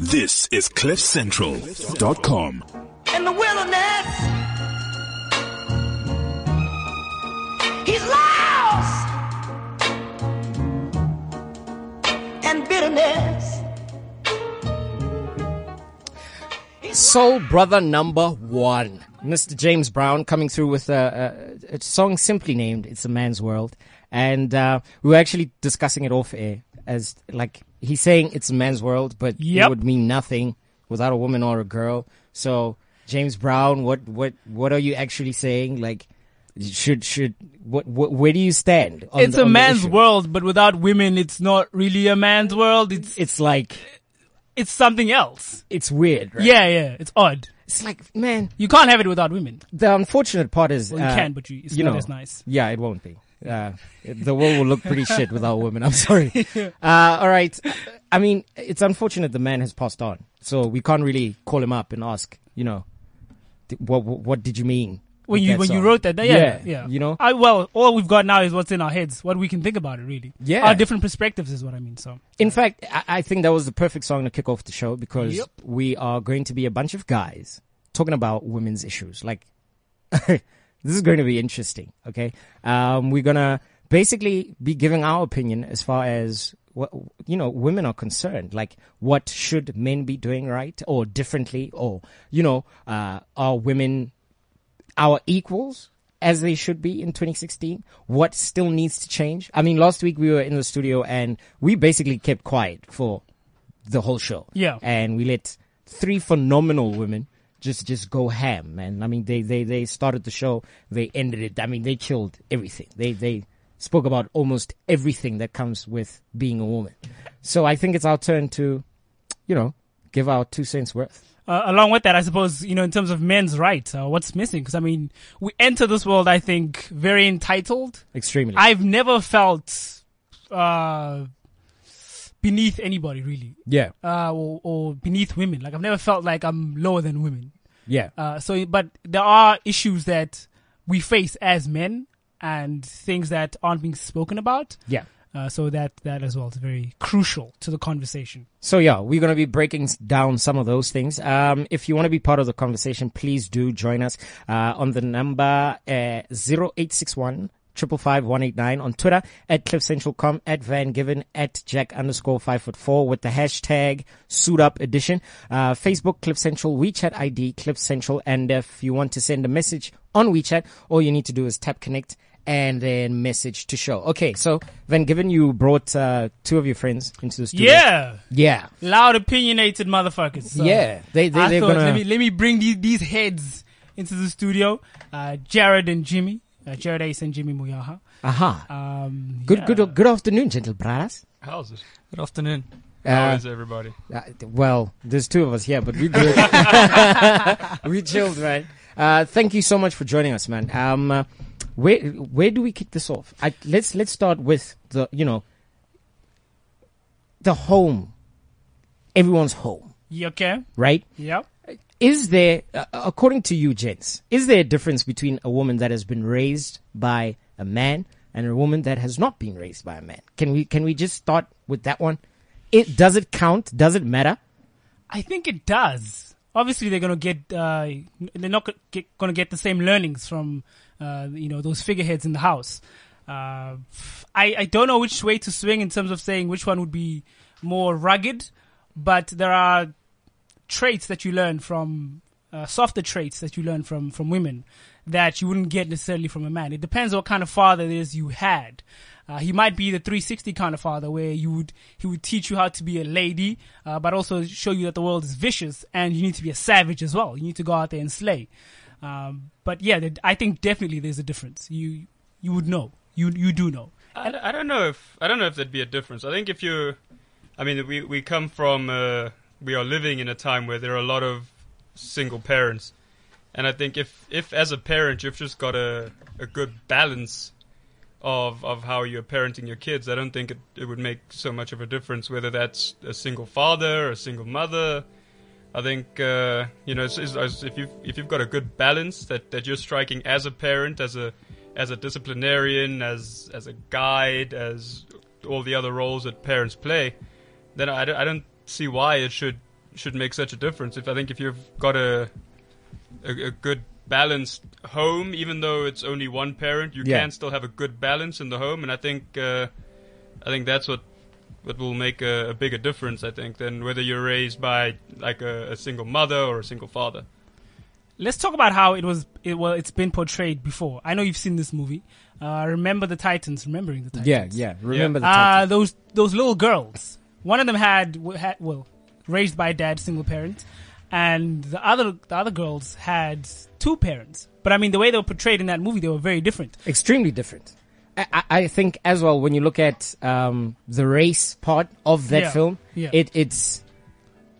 This is CliffCentral.com. in the wilderness. He's lost and bitterness. Soul Brother number one. Mr. James Brown coming through with a, a, a song simply named It's a Man's World. And uh, we were actually discussing it off air as like he's saying it's a man's world, but Yep. it would mean nothing without a woman or a girl. So James Brown, what what what are you actually saying? Like should should what, what where do you stand? On It's the- a man's world, but without women, it's not really a man's world. It's It's like it's something else. it's weird, right? Yeah, yeah. It's odd. It's like man, You can't have it without women. the unfortunate part is Well, you uh, can, but you, it's you not know, as nice. Yeah, it won't be. Uh, the world will look pretty shit without women. I'm sorry. Uh, all right. I mean, it's unfortunate the man has passed on, so we can't really call him up and ask. You know, what what, what did you mean When you that when you song? wrote that, yeah, yeah, yeah, You know, I well, all we've got now is what's in our heads, what we can think about it, really. Yeah. our different perspectives is what I mean. So in fact, I, I think that was the perfect song to kick off the show because Yep. we are going to be a bunch of guys talking about women's issues. Like, this is going to be interesting. Okay, um, we're gonna basically be giving our opinion as far as what you know women are concerned. Like, what should men be doing right or differently, or you know, uh, are women our equals as they should be in 2016? What still needs to change? I mean, last week we were in the studio and we basically kept quiet for the whole show. Yeah. And we let three phenomenal women just just go ham, man. I mean, they they they started the show, they ended it. I mean, they killed everything. They they spoke about almost everything that comes with being a woman. So I think it's our turn to, you know, give our two cents worth. uh, along with that, I suppose you know in terms of men's rights, uh, what's missing? Because I mean, we enter this world, I think, very entitled. Extremely. I've never felt uh, beneath anybody really, yeah. uh, or, or beneath women. Like I've never felt like I'm lower than women. Yeah. Uh, so, but there are issues that we face as men and things that aren't being spoken about. Yeah. Uh, so that that as well is very crucial to the conversation. So yeah, we're going to be breaking down some of those things. Um, if you want to be part of the conversation, please do join us, uh, on the number, uh, 0861 555 on Twitter at cliffcentral.com at Van Given at Jack underscore five foot four with the hashtag suit up edition. Uh, Facebook Cliff Central, WeChat ID Cliff Central. And if you want to send a message on WeChat, all you need to do is tap connect and then message to show. Okay. So Van Given, you brought, uh, two of your friends into the studio. Yeah, Yeah. loud, opinionated motherfuckers. So yeah, they they I gonna let me let me bring these these heads into the studio. Uh, Jared and Jimmy, uh, Jared Ace and Jimmy Muyaha. aha. Um, Good yeah. good good afternoon, gentle brothers. How's it? Good afternoon. Uh, How is everybody? Uh, well, there's two of us here, but we're good. we chilled, man. Uh, thank you so much for joining us, man. Um, uh, where where do we kick this off? I, let's let's start with the you know the home, everyone's home, You okay? right? Yep. Is there, uh, according to you, gents, is there a difference between a woman that has been raised by a man and a woman that has not been raised by a man? Can we can we just start with that one? It does it count? Does it matter? I think it does. Obviously, they're gonna get. Uh, they're not gonna get the same learnings from, uh, you know, those figureheads in the house. Uh, I I don't know which way to swing in terms of saying which one would be more rugged, but there are traits that you learn from uh, softer traits that you learn from from women that you wouldn't get necessarily from a man. It depends what kind of father it is you had. Uh, he might be the 360 kind of father where you would he would teach you how to be a lady, uh, but also show you that the world is vicious and you need to be a savage as well. You need to go out there and slay. Um, but yeah, I think definitely there's a difference. You you would know. You you do know. I, I don't know if I don't know if there'd be a difference. I think if you, I mean, we we come from uh, we are living in a time where there are a lot of single parents, and I think if if as a parent you've just got a a good balance of of how you're parenting your kids, I don't think it, it would make so much of a difference whether that's a single father, a single mother. I think uh, you know it's, it's, if you if you've got a good balance that, that you're striking as a parent, as a as a disciplinarian, as as a guide, as all the other roles that parents play, then I, I don't see why it should should make such a difference. If I think if you've got a a, a good balanced home, even though it's only one parent, you Yeah. can still have a good balance in the home, and I think uh, I think that's what what will make a, a bigger difference. I think than whether you're raised by like a, a single mother or a single father. Let's talk about how it was. It, well, it's been portrayed before. I know you've seen this movie. Uh, remember the Titans? Remembering the Titans? Yeah, yeah. Remember the Uh, title. those those little girls. One of them had, had well raised by a dad, single parent, and the other the other girls had two parents. But I mean, the way they were portrayed in that movie, they were very different. extremely different. I, I- think as well when you look at um, the race part of that Yeah, film, yeah. it it's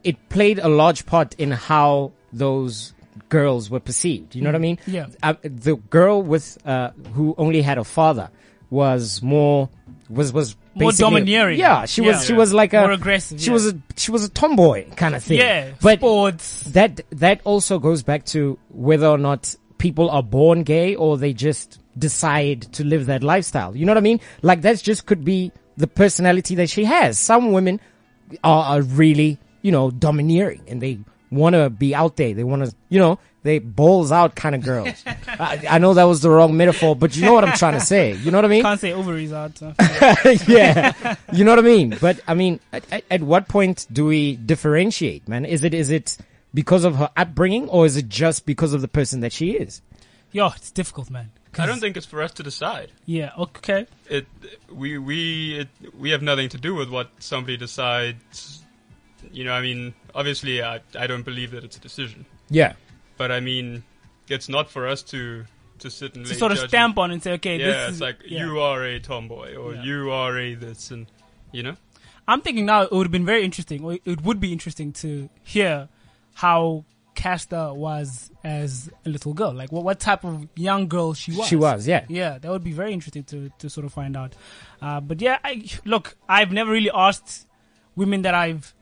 it played a large part in how those girls were perceived. You know what I mean? Yeah. Uh, the girl with uh, who only had a father was more was was More domineering. Yeah, she Yeah. was she was like a More aggressive, She yeah. was a she was a tomboy kind of thing. Yeah, but sports. that that also goes back to whether or not people are born gay or they just decide to live that lifestyle. You know what I mean? Like that just could be the personality that she has. Some women are, are really, you know, domineering and they want to be out there. They want to, you know, they balls out kind of girls. I, I know that was the wrong metaphor, but you know what I'm trying to say. You know what I mean? Can't say ovaries out. yeah, you know what I mean. But I mean, at, at, at what point do we differentiate, man? Is it is it because of her upbringing, or is it just because of the person that she is? Yo, it's difficult, man. I don't think it's for us to decide. Yeah. Okay. It we we it, we have nothing to do with what somebody decides. You know, I mean, obviously, I I don't believe that it's a decision, Yeah, but I mean, it's not for us to to sit and To lay sort of judgment. stamp on and say, okay, Yeah, this it's is like yeah. you are a tomboy or Yeah. you are a this, and you know. I'm thinking now it would have been very interesting, or it would be interesting to hear how Caster was as a little girl. Like what, what type of young girl she was. she was. Yeah, Yeah, that would be very interesting to, to sort of find out. Uh, but yeah, I, look, I've never really asked women that I've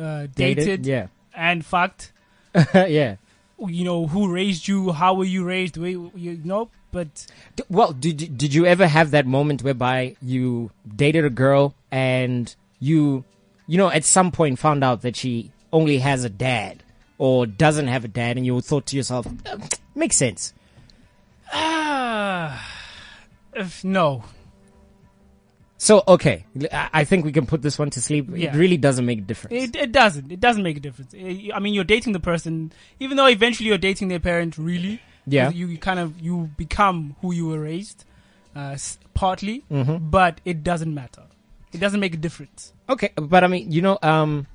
uh, dated, Yeah, and fucked, yeah. You know, who raised you, how were you raised, where you, know, but Well, did you- did you ever have that moment whereby you dated a girl and you, you know, at some point found out that she only has a dad or doesn't have a dad, and you thought to yourself, "Uh, makes sense. ah, if, no, So okay, I think we can put this one to sleep. Yeah. It really doesn't make a difference. It, it doesn't. It doesn't make a difference. I I mean, you're dating the person, even though eventually you're dating their parent. Really, Yeah. You, you kind of you become who you were raised, uh, partly, Mm-hmm. but it doesn't matter. It doesn't make a difference. Okay, but I mean, you know, um,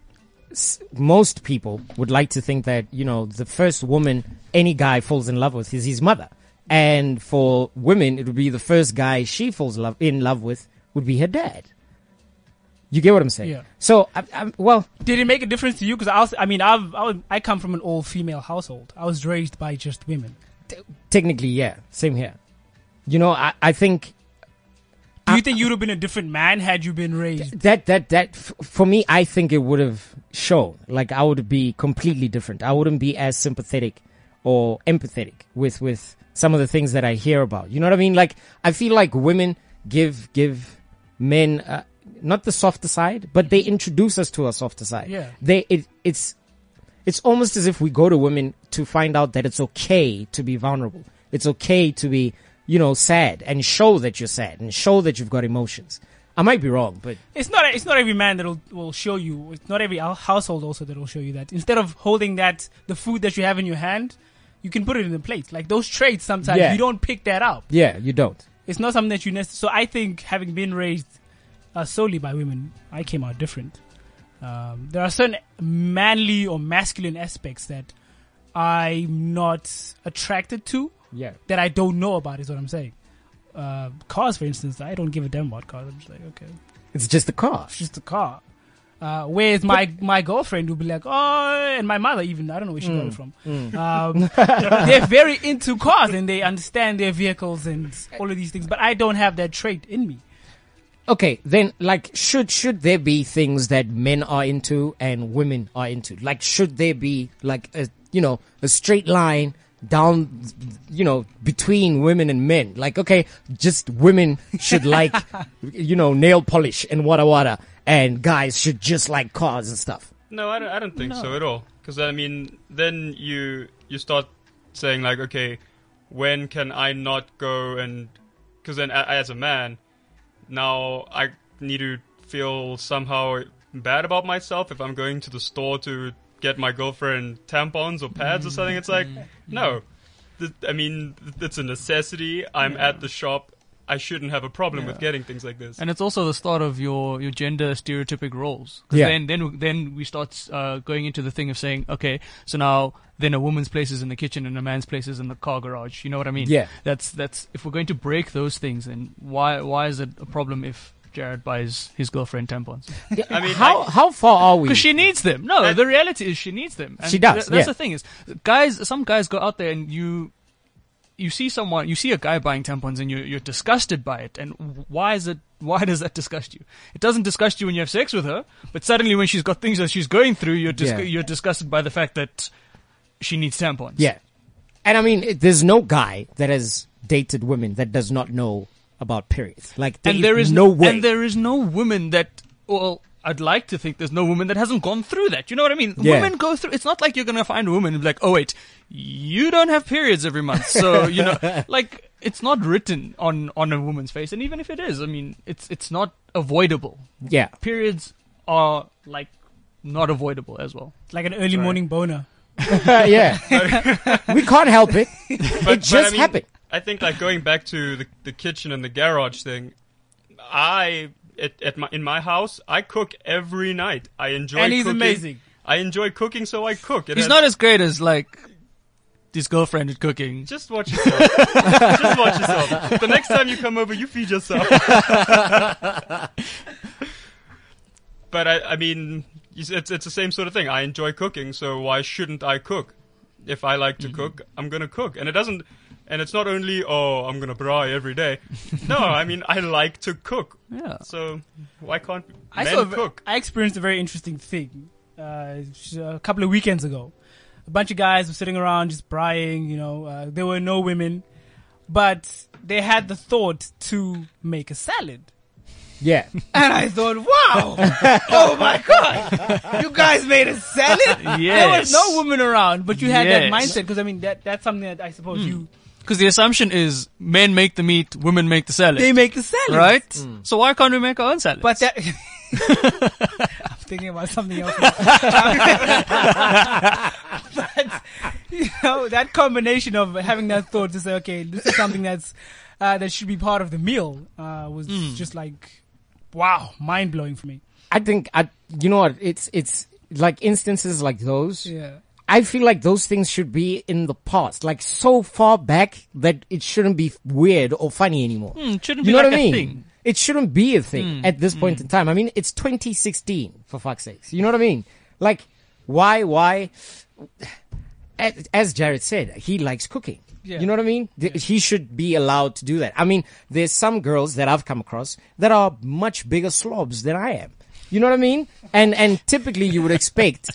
s- most people would like to think that you know the first woman any guy falls in love with is his mother, and for women, it would be the first guy she falls love in love with would be her dad. You get what I'm saying? Yeah. So, I, I, well, Did it make a difference to you? Because I, was, I mean, I've, I, was, I come from an all-female household. I was raised by just women. technically, yeah, same here. You know, I, I think Do you think you'd have been a different man had you been raised? that that that f- for me i think it would have shown like i would be completely different i wouldn't be as sympathetic or empathetic with with some of the things that i hear about you know what i mean like i feel like women give give men uh, not the softer side but they introduce us to a softer side Yeah. they it, it's it's almost as if we go to women to find out that it's okay to be vulnerable it's okay to be you know sad and show that you're sad and show that you've got emotions i might be wrong but It's not. It's not every man that will will show you. It's not every household also that will show you that. Instead of holding that the food that you have in your hand, you can put it in the plate. Like those traits, sometimes Yeah. you don't pick that up. Yeah, you don't. It's not something that you necessarily. So I think having been raised uh, solely by women, I came out different. Um, there are certain manly or masculine aspects that I'm not attracted to Yeah. that I don't know about. Is what I'm saying. Uh, cars, for instance, I don't give a damn about cars. I'm just like, okay, It's just a car. it's just a car. Uh, whereas my my girlfriend will be like, oh, and my mother even I don't know where she got it from. Um, they're very into cars and they understand their vehicles and all of these things, but I don't have that trait in me. Okay, then like should should there be things that men are into and women are into? Like should there be like a you know, a straight line down you know, between women and men? Like okay, just women should like you know, nail polish and wada wada and guys should just like cars and stuff. No, I don't, I don't think so at all. Because I mean, then you you start saying like, okay, when can I not go and? Because then, as a man, now I need to feel somehow bad about myself if I'm going to the store to get my girlfriend tampons or pads or something. It's like, mm-hmm. no. I mean, it's a necessity. I'm at the shop. I shouldn't have a problem with getting things like this. And it's also the start of your, your gender stereotypic roles. 'Cause Yeah. then, then, then we start uh, going into the thing of saying, okay, so now then a woman's place is in the kitchen and a man's place is in the car garage. You know what I mean? Yeah. That's that's if we're going to break those things, then why why is it a problem if Jared buys his girlfriend tampons? Yeah, I mean, how I- how far are we? Because she needs them. No, That- the reality is she needs them. And She does, th- that's yeah. the thing is, guys. Some guys go out there and you, you see someone, you see a guy buying tampons and you're, you're disgusted by it. And why is it? Why does that disgust you? It doesn't disgust you when you have sex with her, but suddenly when she's got things that she's going through, you're dis- Yeah. you're disgusted by the fact that she needs tampons. Yeah. And I mean, it, there's no guy that has dated women that does not know about periods. Like, and there is no way. and there is no woman that well I'd like to think there's no woman that hasn't gone through that. You know what I mean? Yeah. Women go through. It's not like you're gonna find a woman and be like, oh wait, you don't have periods every month, so you know, like it's not written on on a woman's face. And even if it is, I mean, it's it's not avoidable. yeah. Periods are like not avoidable as well. like an early morning boner. yeah. we can't help it. but, it just I mean, happened. I think like going back to the, the kitchen and the garage thing, I at, at my in my house I cook every night. I enjoy And he's cooking. amazing. I enjoy cooking, so I cook. It He's has- not as great as like his girlfriend at cooking. Just watch yourself. just watch yourself. The next time you come over, you feed yourself. but I, I mean, it's it's it's the same sort of thing. I enjoy cooking, so why shouldn't I cook? If I like to Mm-hmm. cook, I'm gonna cook, and it doesn't. And it's not only oh I'm gonna braai every day. No, I mean I like to cook. Yeah. So why can't I men saw. a cook? I experienced a very interesting thing uh, a couple of weekends ago. A bunch of guys were sitting around just braaiing. You know, uh, there were no women, but they had the thought to make a salad. Yeah. And I thought, wow, oh my god, you guys made a salad. There was no woman around, but you had that mindset because I mean that that's something that I suppose you Because the assumption is men make the meat, women make the salad. they make the salad, right? So why can't we make our own salad? But that I'm thinking about something else. but you know that combination of having that thought to say, okay, this is something that's uh, that should be part of the meal uh, was just like wow, mind blowing for me. I think, I, you know what? It's, it's like instances like those. Yeah. I feel like those things should be in the past, like so far back that it shouldn't be weird or funny anymore. It shouldn't you be know like what I a mean? thing. It shouldn't be a thing hmm, at this point hmm. in time. I mean, it's 2016 for fuck's sakes. You know what I mean? Like, why, why? As, Jared said, he likes cooking. Yeah. You know what I mean? Th- He should be allowed to do that. I mean, there's some girls that I've come across that are much bigger slobs than I am. You know what I mean? And and typically you would expect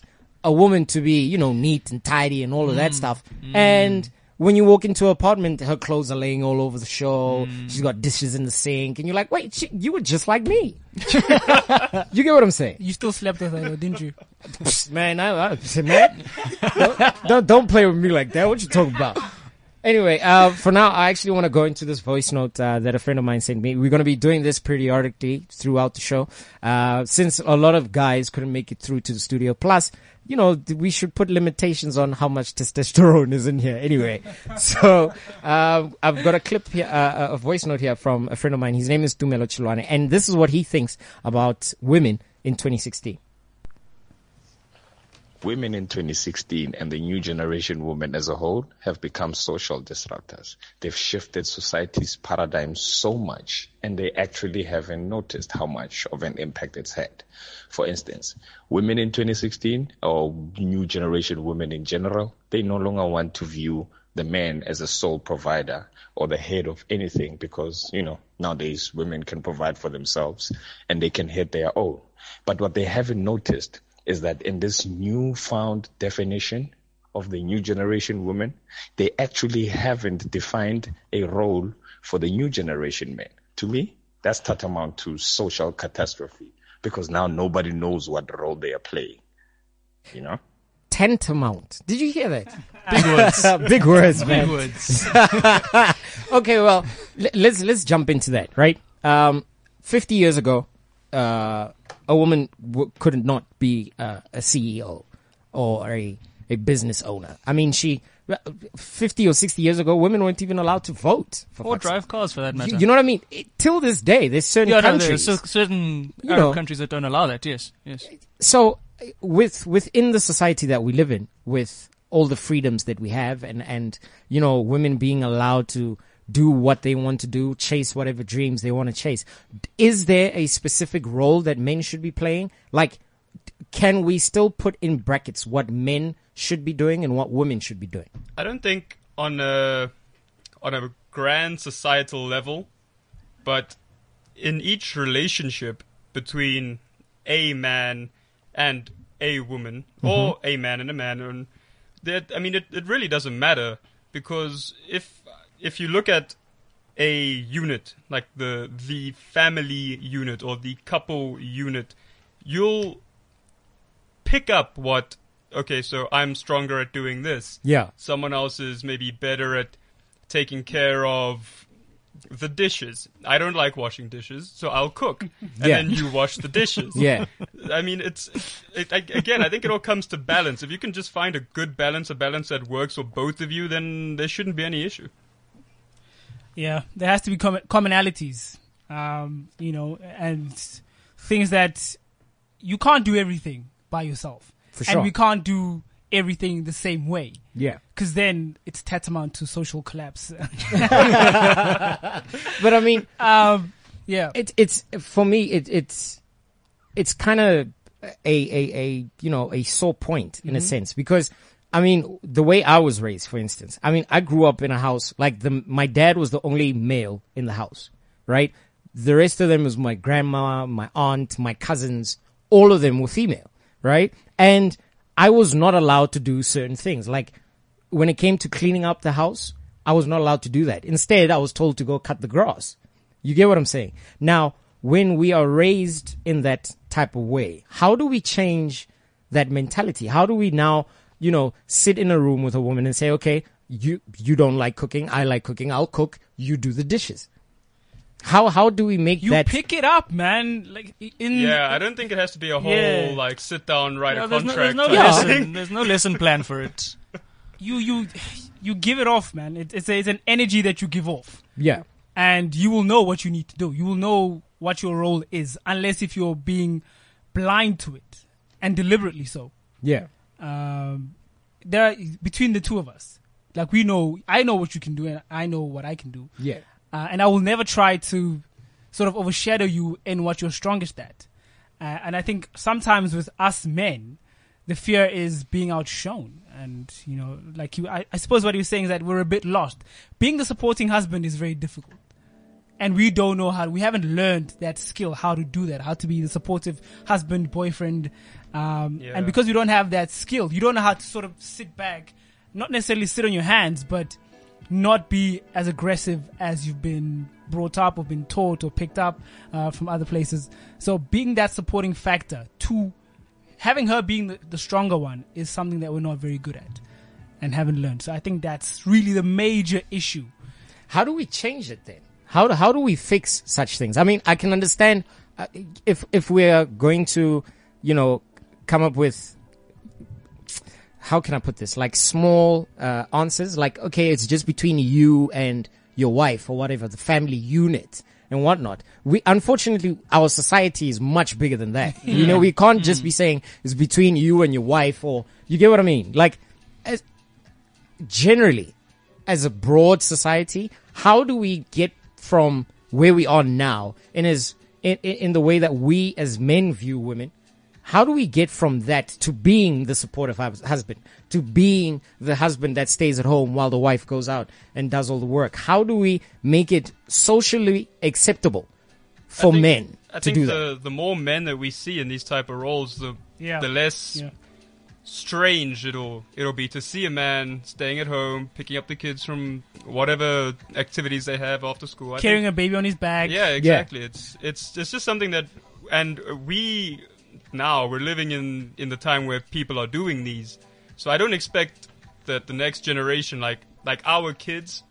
a woman to be, you know, neat and tidy and all of that stuff. And when you walk into her apartment, her clothes are laying all over the show. She's got dishes in the sink, and you're like, "Wait, she, you were just like me." you get what I'm saying? You still slept with her, though, didn't you? man, I, I man, don't, don't don't play with me like that. What you talking about? Anyway, uh, for now, I actually want to go into this voice note uh, that a friend of mine sent me. We're going to be doing this periodically throughout the show, uh, since a lot of guys couldn't make it through to the studio. Plus, you know, we should put limitations on how much testosterone is in here. Anyway, so uh, I've got a clip here, uh, a voice note here from a friend of mine. His name is Tumelo Chilwane, and this is what he thinks about women in 2016. Women in 2016 and the new generation women as a whole have become social disruptors. They've shifted society's paradigm so much and they actually haven't noticed how much of an impact it's had. For instance, women in 2016 or new generation women in general, they no longer want to view the man as a sole provider or the head of anything because, you know, nowadays women can provide for themselves and they can head their own. But what they haven't noticed is that in this newfound definition of the new generation women, they actually haven't defined a role for the new generation men. To me, that's tantamount to social catastrophe because now nobody knows what role they are playing. You know? Tantamount. Did you hear that? Big words. Big words, man. Big words. okay, well, l- let's let's jump into that, right? Um, Fifty years ago, uh, a woman w- could not be uh, a CEO or a a business owner. I mean, she fifty or sixty years ago, women weren't even allowed to vote for Or sake. drive cars for that matter. You, you know what I mean? It, till this day, there's certain yeah, no, countries. there's certain Arab know. countries that don't allow that. Yes, yes. so with within the society that we live in with all the freedoms that we have and and you know women being allowed to do what they want to do chase whatever dreams they want to chase. Is there a specific role that men should be playing? Like can we still put in brackets what men should be doing and what women should be doing? I don't think on a on a grand societal level, but in each relationship between a man and a woman, or mm-hmm. a man and a man, and that I mean, it, it really doesn't matter because if if you look at a unit like the the family unit or the couple unit, you'll pick up what okay, so I'm stronger at doing this yeah someone else is maybe better at taking care of the dishes. I don't like washing dishes, so I'll cook, and Yeah. then you wash the dishes. yeah I mean, it's it, I, again. I think it all comes to balance. If you can just find a good balance, a balance that works for both of you, then there shouldn't be any issue. Yeah, there has to be com- commonalities, um, you know, and things that you can't do everything by yourself, For sure. and we can't do everything the same way, yeah. Because then it's tantamount to social collapse. but i mean um, yeah, it, it's for me it, it's it's kind of a, a a you know a sore point in a sense because I mean the way I was raised for instance I mean I grew up in a house like the my dad was the only male in the house right? The rest of them was my grandma my aunt my cousins all of them were female right? And I was not allowed to do certain things. Like when it came to cleaning up the house I was not allowed to do that. Instead I was told to go cut the grass. You get what I'm saying? Now, when we are raised in that type of way, how do we change that mentality? How do we now, you know, sit in a room with a woman and say, okay, you, you don't like cooking. I like cooking. I'll cook. You do the dishes. How, how do we make you that? pick it up, man. Like in Yeah, I don't think it has to be a whole Yeah. like sit down write No, a there's, no, contract. there's no Yeah. lesson. There's no lesson plan for it. you you you give it off, man. It, it's a, it's an energy that you give off. yeah. and you will know what you need to do. You will know what your role is, unless if you're being blind to it and deliberately so. Yeah. Um, there are, between the two of us, like we know, I know what you can do, and I know what I can do, Yeah. uh, and I will never try to sort of overshadow you in what you're strongest at. Uh, and I think sometimes with us men, the fear is being outshone. And, you know, like you, I, I suppose what you're saying is that we're a bit lost. Being the supporting husband is very difficult. And we don't know how, we haven't learned that skill, how to do that, how to be the supportive husband, boyfriend. Um, Yeah. and because you don't have that skill, you don't know how to sort of sit back, not necessarily sit on your hands, but not be as aggressive as you've been brought up or been taught or picked up uh, from other places. So being that supporting factor to having her being the, the stronger one is something that we're not very good at and haven't learned. So I think that's really the major issue. How do we change it then? How do, how do we fix such things? I mean, I can understand uh, if if we're going to, you know, come up with how can I put this? Like small uh, answers, like okay, it's just between you and your wife or whatever, the family unit and whatnot. We unfortunately our society is much bigger than that. You know, we can't just be saying it's between you and your wife or you get what I mean? Like as, generally as a broad society, how do we get from where we are now in as in, in, in the way that we as men view women? How do we get from that to being the supportive hus- husband, to being the husband that stays at home while the wife goes out and does all the work? How do we make it socially acceptable for think- men I to think do the, that? the more men that we see in these type of roles, the Yeah. the less Yeah. strange it'll it'll be to see a man staying at home, picking up the kids from whatever activities they have after school. I Carrying think, a baby on his back. yeah, exactly. It's it's it's just something that, and we now we're living in in the time where people are doing these. So I don't expect that the next generation, like like our kids,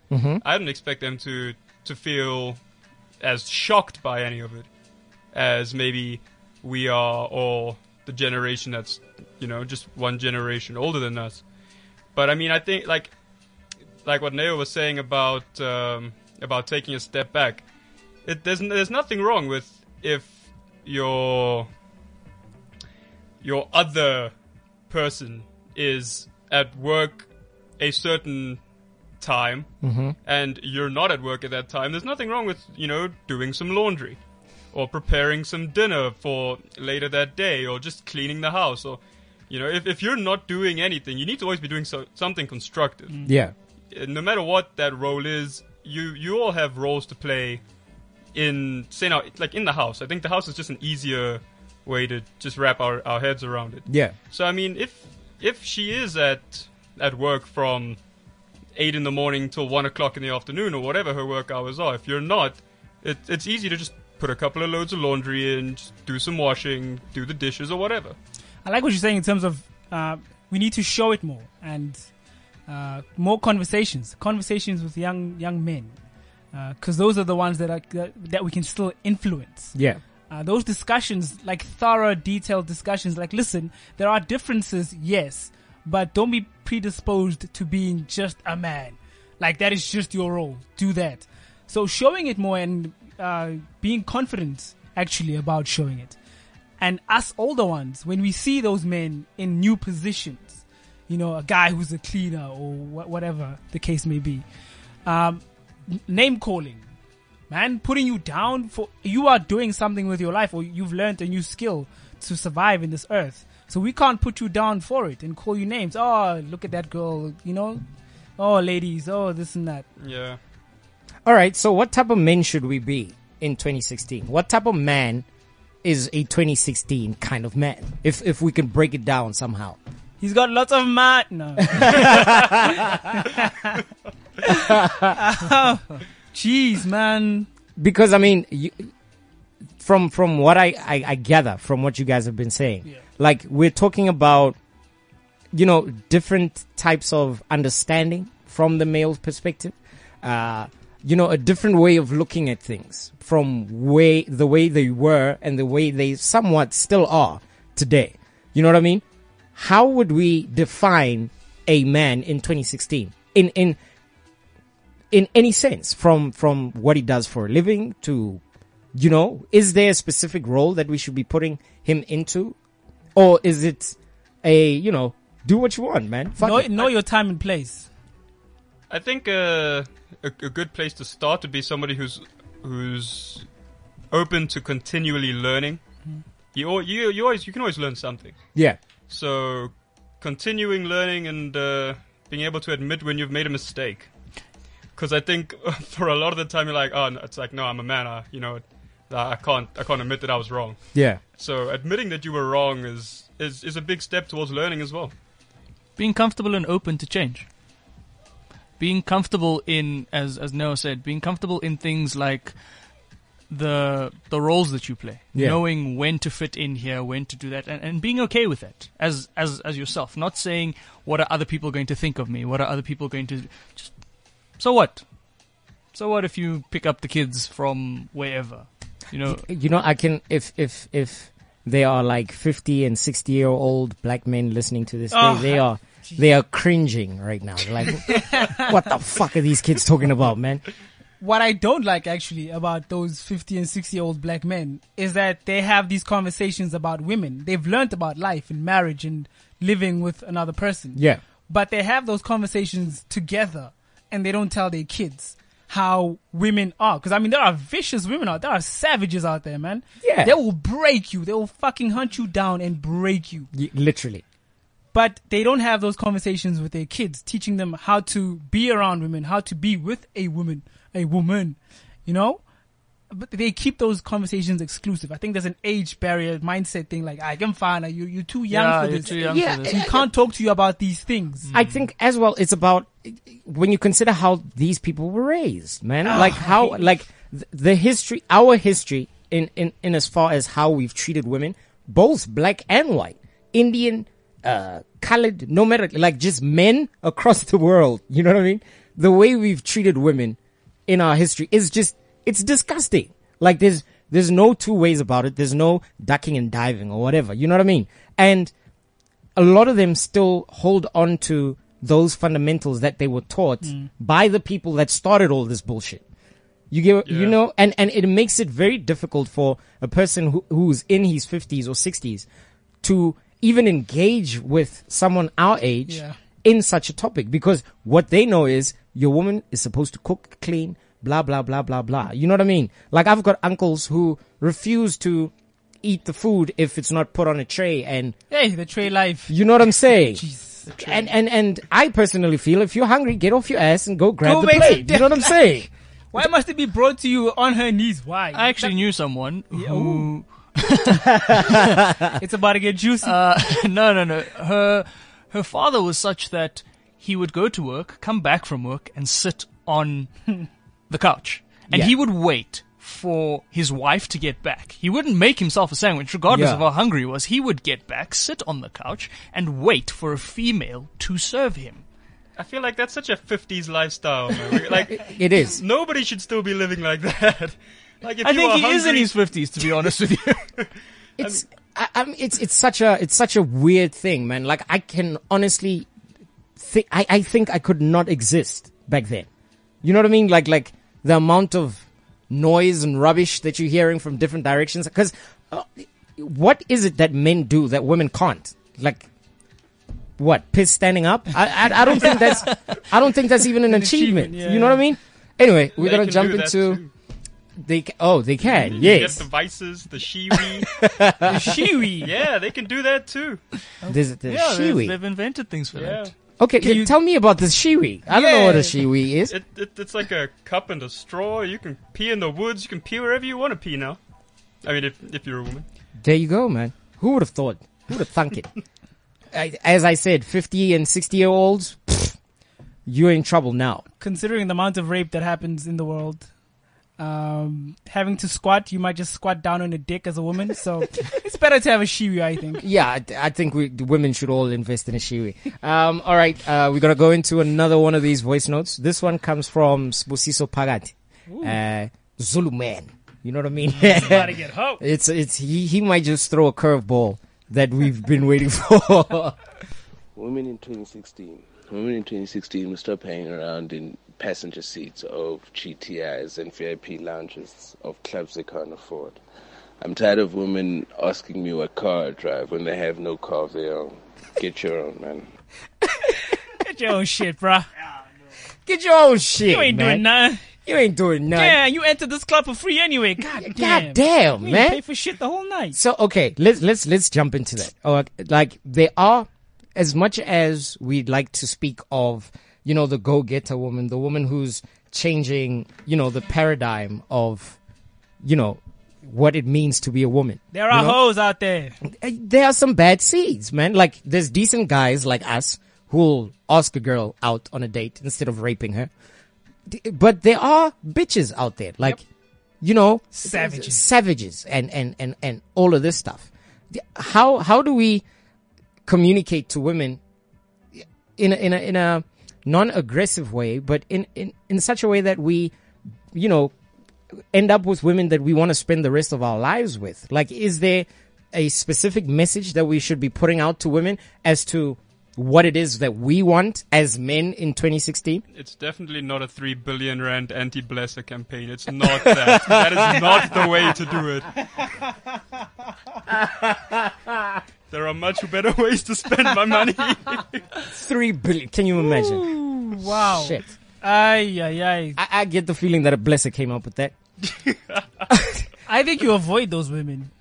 I don't expect them to to feel as shocked by any of it as maybe we are or the generation that's you know just one generation older than us. But I mean, I think like like what Neo was saying about um, about taking a step back. It, there's there's nothing wrong with if your your other person is at work a certain time and you're not at work at that time. There's nothing wrong with you know doing some laundry or preparing some dinner for later that day or just cleaning the house or you know if, if you're not doing anything you need to always be doing so, something constructive Yeah. uh, no matter what that role is, you you all have roles to play in say now like in the house. I think the house is just an easier way to just wrap our, our heads around it. Yeah. So I mean if if she is at at work from eight in the morning till one o'clock in the afternoon or whatever her work hours are, if you're not, it, it's easy to just put a couple of loads of laundry in, just do some washing, do the dishes or whatever. I like what you're saying in terms of uh, we need to show it more and uh, more conversations, conversations with young young men, because those are the ones that are that, that we can still influence. Yeah. Uh, those discussions, like thorough, detailed discussions, like listen, there are differences, yes, but don't be predisposed to being just a man. Like that is just your role. Do that. So showing it more and uh, being confident actually about showing it. And us older ones, when we see those men in new positions, you know, a guy who's a cleaner or wha- whatever the case may be, um, name calling, man, putting you down for you are doing something with your life or you've learned a new skill to survive in this earth. So we can't put you down for it and call you names. Oh, look at that girl, you know. Oh, ladies, oh, this and that. Yeah. All right. So, what type of men should we be in 2016? What type of man is a 2016 kind of man? If if we can break it down somehow. He's got lots of man. No. Um, Jeez, man. because I mean, you, from from what I, I I gather from what you guys have been saying, Yeah. like we're talking about, you know, different types of understanding from the male perspective, uh, you know, a different way of looking at things from way the way they were and the way they somewhat still are today. You know what I mean? How would we define a man in 2016? In in in any sense from from what he does for a living to you know is there a specific role that we should be putting him into or is it a you know do what you want man Fuck Know, it. know your time and place. I think uh, a, a good place to start would be somebody who's who's open to continually learning. You, you you always you can always learn something. yeah So continuing learning and uh, being able to admit when you've made a mistake. Because I think for a lot of the time you're like, oh, it's like no, I'm a man. I, you know, I can't I can't admit that I was wrong. yeah So admitting that you were wrong is is, is a big step towards learning as well. being comfortable and open to change. Being comfortable in, as as Noah said, being comfortable in things like the the roles that you play, Yeah. knowing when to fit in here, when to do that, and, and being okay with that as as as yourself. Not saying what are other people going to think of me, what are other people going to just. So what? So what if you pick up the kids from wherever? You know, you know i can if if if there are like 50 and 60 year old black men listening to this Oh, they, they are they are cringing right now They're like what the fuck are these kids talking about man What I don't like actually about those 50 and 60 year old black men is that they have these conversations about women. They've learned about life and marriage and living with another person. yeah But they have those conversations together and they don't tell their kids how women are. Cause I mean, there are vicious women out there. are savages out there, man. Yeah. They will break you. They will fucking hunt you down and break you. Y- literally But they don't have those conversations with their kids, teaching them how to be around women, how to be with a woman, a woman, you know? But they keep those conversations exclusive. I think there's an age barrier mindset thing. Like, ah, I can find ah, you. You're too young Yeah, for you're this. too young Yeah, for this. We can't talk to you about these things. I think as well it's about when you consider how these people were raised, man. Ah, like how like the history our history in, in in as far as how we've treated women both black and white, Indian, uh, colored, no matter, like just men across the world. You know what I mean? The way we've treated women in our history is just, it's disgusting. Like there's, there's no two ways about it. There's no ducking and diving or whatever. You know what I mean? And a lot of them still hold on to those fundamentals that they were taught mm. by the people that started all this bullshit. You get, you know, and, and it makes it very difficult for a person who, who's in his fifties or sixties to even engage with someone our age Yeah. in such a topic because what they know is your woman is supposed to cook, clean, blah, blah, blah, blah, blah. You know what I mean? Like I've got uncles who refuse to eat the food if it's not put on a tray and Hey, the tray life. you know what I'm saying? Jeez. And, and, and I personally feel if you're hungry, get off your ass and go grab Go the make plate. some- You know what I'm saying? Why must it be brought to you on her knees? Why? I actually knew someone who. it's about to get juicy. Uh, no, no, no. Her her father was such that he would go to work, come back from work, and sit on the couch, and Yeah. he would wait for his wife to get back. He wouldn't make himself a sandwich, regardless Yeah. of how hungry he was. He would get back, sit on the couch, and wait for a female to serve him. I feel like that's such a 50s lifestyle, man. Like, It is. nobody should still be living like that. Like, if I you think are he is in hungry- his fifties, to be honest with you. It's, I, I mean, it's, it's such a, it's such a weird thing, man. Like I can honestly think, I, I think I could not exist back then. You know what I mean? Like, like the amount of noise and rubbish that you're hearing from different directions. Cause, uh, what is it that men do that women can't? Like, what? Piss standing up? I, I, I don't think that's, I don't think that's even an, achievement. achievement, yeah. You know what I mean? Anyway, we're They gonna jump into, too. they, oh, they can, You yes. Get the vices, the Shewee. the Shewee. yeah, they can do that too. There's, there's yeah, they've, Shewee. they've invented things for Yeah. that. Okay, Can you- tell me about this Shewee. I don't know what a Shewee is. It, it, it's like a cup and a straw. You can pee in the woods. You can pee wherever you want to pee now. I mean, if if you're a woman. There you go, man. Who would have thought? Who would have thunk it? I, as I said, 50 and 60 year olds, pfft, you're in trouble now. Considering the amount of rape that happens in the world, um, having to squat, you might just squat down on a dick as a woman. So it's better to have a Shewee, I think. Yeah, I, I think we, the women should all invest in a Shewee. Um, all right, uh, we're going to go into another one of these voice notes. This one comes from Sbusiso Pagat, uh, Zulu man. You know what I mean? Gotta get hope. it's, it's, he, he might just throw a curveball that we've been waiting for. Women in 2016. Women in 2016 will stop hanging around in passenger seats of GTIs and VIP lounges of clubs they can't afford. I'm tired of women asking me what car I drive when they have no car of their own. Get your own, man. Get your own shit, bruh. Get your own shit, You ain't man. doing nothing. You ain't doing nothing. Yeah, you entered this club for free anyway. God damn. God damn, You man. pay for shit the whole night. So okay, let's let's let's jump into that. Oh, like there are, as much as we'd like to speak of, you know, the go-getter woman, the woman who's changing, you know, the paradigm of, you know, what it means to be a woman. There you are know? hoes out there. Uh, There are some bad seeds, man. Like there's decent guys like us who'll ask a girl out on a date instead of raping her. But there are bitches out there, like, you know, Savages. savages, and and and and all of this stuff. How how do we communicate to women in a, in a in a non-aggressive way, but in in in such a way that we, you know, end up with women that we want to spend the rest of our lives with? Like, is there a specific message that we should be putting out to women as to what it is that we want as men in 2016? It's definitely not a three billion rand anti-blesser campaign. It's not that. that is not the way to do it. there are much better ways to spend my money. Three billion. Can you imagine? Wow. Shit. Ay, ay, ay. I, I get the feeling that a blesser came up with that. I think you avoid those women.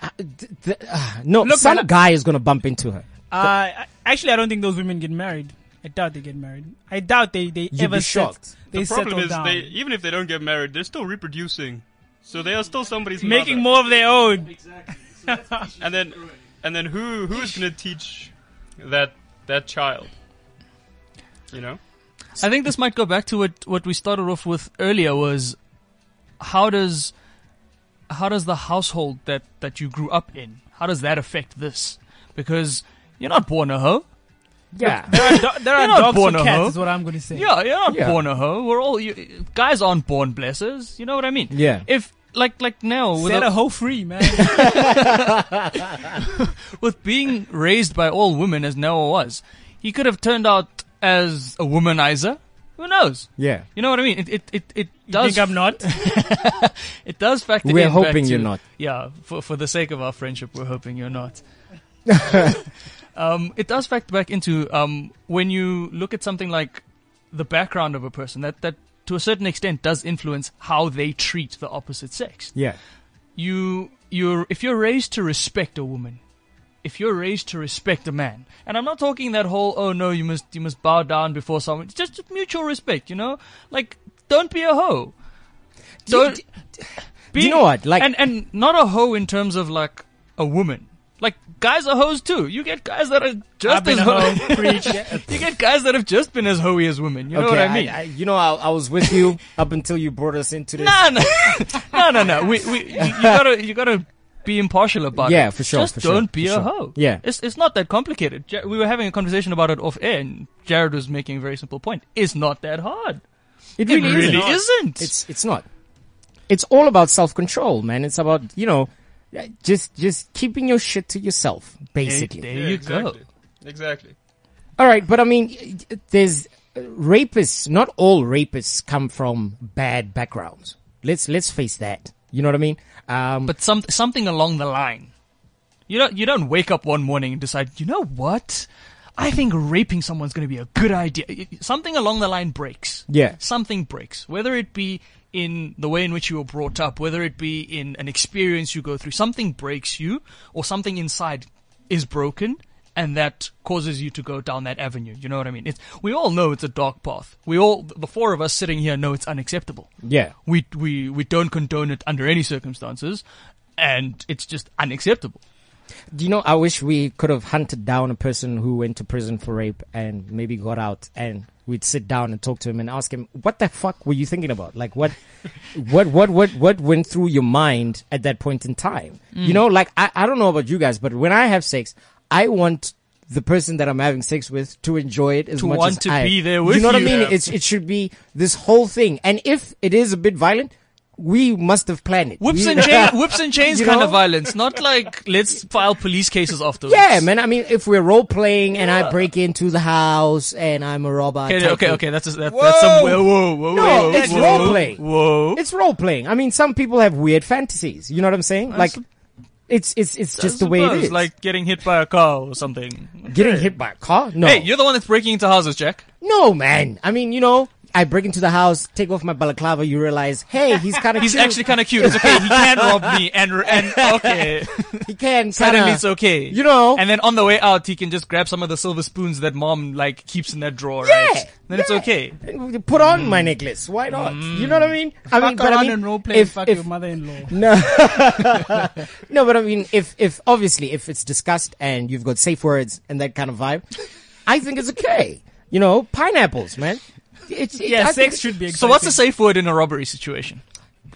Uh, th- th- uh, no, Look, some guy is gonna bump into her. Uh, actually, I don't think those women get married. I doubt they get married. I doubt they, they You'd ever be set- shocked. they the problem is, down. they even if they don't get married, they're still reproducing. So they are still somebody's Making mother. more of their own. Exactly. And then, and then who who is going to teach that that child? You know. I think this might go back to what what we started off with earlier was how does how does the household that that you grew up in how does that affect this? Because you're not born a hoe. Yeah. There are, do- there are dogs born for cats, hoe. is what I'm going to say. Yeah, you're not Yeah. born a hoe. We're all you, guys aren't born blessers. You know what I mean? Yeah. If like like now with Set a- a hoe free, man. with being raised by all women as Noah was, he could have turned out as a womanizer. Who knows? Yeah. You know what I mean? It it it, it you does think I'm not? it does factor We're in back hoping to- you're not. Yeah, for for the sake of our friendship, we're hoping you're not. um, it does factor back into um, when you look at something like the background of a person that that to a certain extent does influence how they treat the opposite sex. Yeah. You you're if you're raised to respect a woman, if you're raised to respect a man, and I'm not talking that whole oh no you must you must bow down before someone. It's just mutual respect, you know. Like don't be a hoe. Don't. Do you know what? Like- and and not a hoe in terms of like a woman. Guys are hoes too. You get guys that are just as hoe. Preach. you get guys that have just been as hoey as women. You know what I mean? you know, I, I was with you up until you brought us into this. No, no, no, no, no. We, we, you, you gotta, you gotta be impartial about it. Yeah, for sure, Just for don't be a sure. hoe. Yeah. it's it's not that complicated. We were having a conversation about it off air, and Jared was making a very simple point. It's not that hard. It It really, really isn't. isn't. It's it's not. It's all about self control, man. It's about you know, just just keeping your shit to yourself, basically. there Yeah, you exactly. go. Exactly. All right, but I mean, there's rapists. Not all rapists come from bad backgrounds. Let's let's face that. You know what I mean? Um, But some something along the line. You don't you don't wake up one morning and decide, you know what? I think raping someone's going to be a good idea. Y- y- Something along the line breaks. Yeah. Something breaks. Whether it be in the way in which you were brought up, whether it be in an experience you go through, something breaks you or something inside is broken and that causes you to go down that avenue. You know what I mean? It's, we all know it's a dark path. We all, the four of us sitting here know it's unacceptable yeah, we we we don't condone it under any circumstances, and it's just unacceptable. Do you know? I wish we could have hunted down a person who went to prison for rape and maybe got out, and we'd sit down and talk to him and ask him, "What the fuck were you thinking about? Like, what, what, what, what, what went through your mind at that point in time? Mm. You know, like I, I don't know about you guys, but when I have sex, I want the person that I'm having sex with to enjoy it as To much want as to I- be there with You know what you. I mean? Yeah. It's it should be this whole thing, and if it is a bit violent, we must have planned it. Whips and chain, whips and chains You kind know? of violence, not like let's file police cases afterwards. Yeah, man. I mean, if we're role playing and I break into the house and I'm a robber, Okay, okay, okay. That's that, that's some whoa, whoa, whoa, No, whoa, it's whoa, role playing. Whoa, It's role playing. I mean, some people have weird fantasies. You know what I'm saying? Like, it's it's it's I just the way it is. Like getting hit by a car or something. getting hit by a car. No, Hey, you're the one that's breaking into houses, Jack. no, man. I mean, you know, I break into the house, take off my balaclava. You realize, hey, he's kind of He's actually kind of cute. It's okay. He can rob me, and and okay. he can Suddenly kinda, it's okay. You know, And then on the way out, he can just grab some of the silver spoons that mom like keeps in that drawer, Yeah, right? Then it's okay. put on my mm. necklace. Why not? Mm. You know what I mean? I mean, but I mean, and role play if, fuck if your mother-in-law. No, no, but I mean, if if obviously if it's discussed and you've got safe words and that kind of vibe, I think it's okay. You know, pineapples, man. It's it, Yeah, I sex think- should be exciting. So what's the safe word in a robbery situation?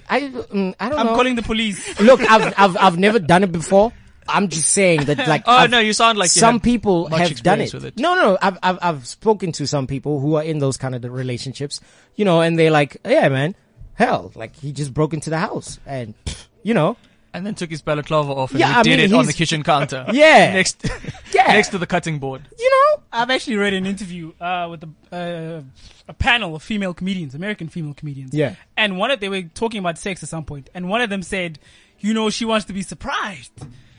I mm, I don't know. I'm know. calling the police. Look, I've I've I've never done it before. I'm just saying that, like, Oh I've- no, you sound like you some people much have done it. with it. No, no, I've, I've I've spoken to some people who are in those kind of relationships, you know, and they're like, yeah, man, hell, like he just broke into the house, and you know, and then took his balaclava off and Yeah, he did mean, it on the kitchen counter. Yeah. next, yeah, next to the cutting board. you know, I've actually read an interview uh, with a, uh, a panel of female comedians, American female comedians. Yeah. And one of they were talking about sex at some point, and one of them said, "You know, she wants to be surprised.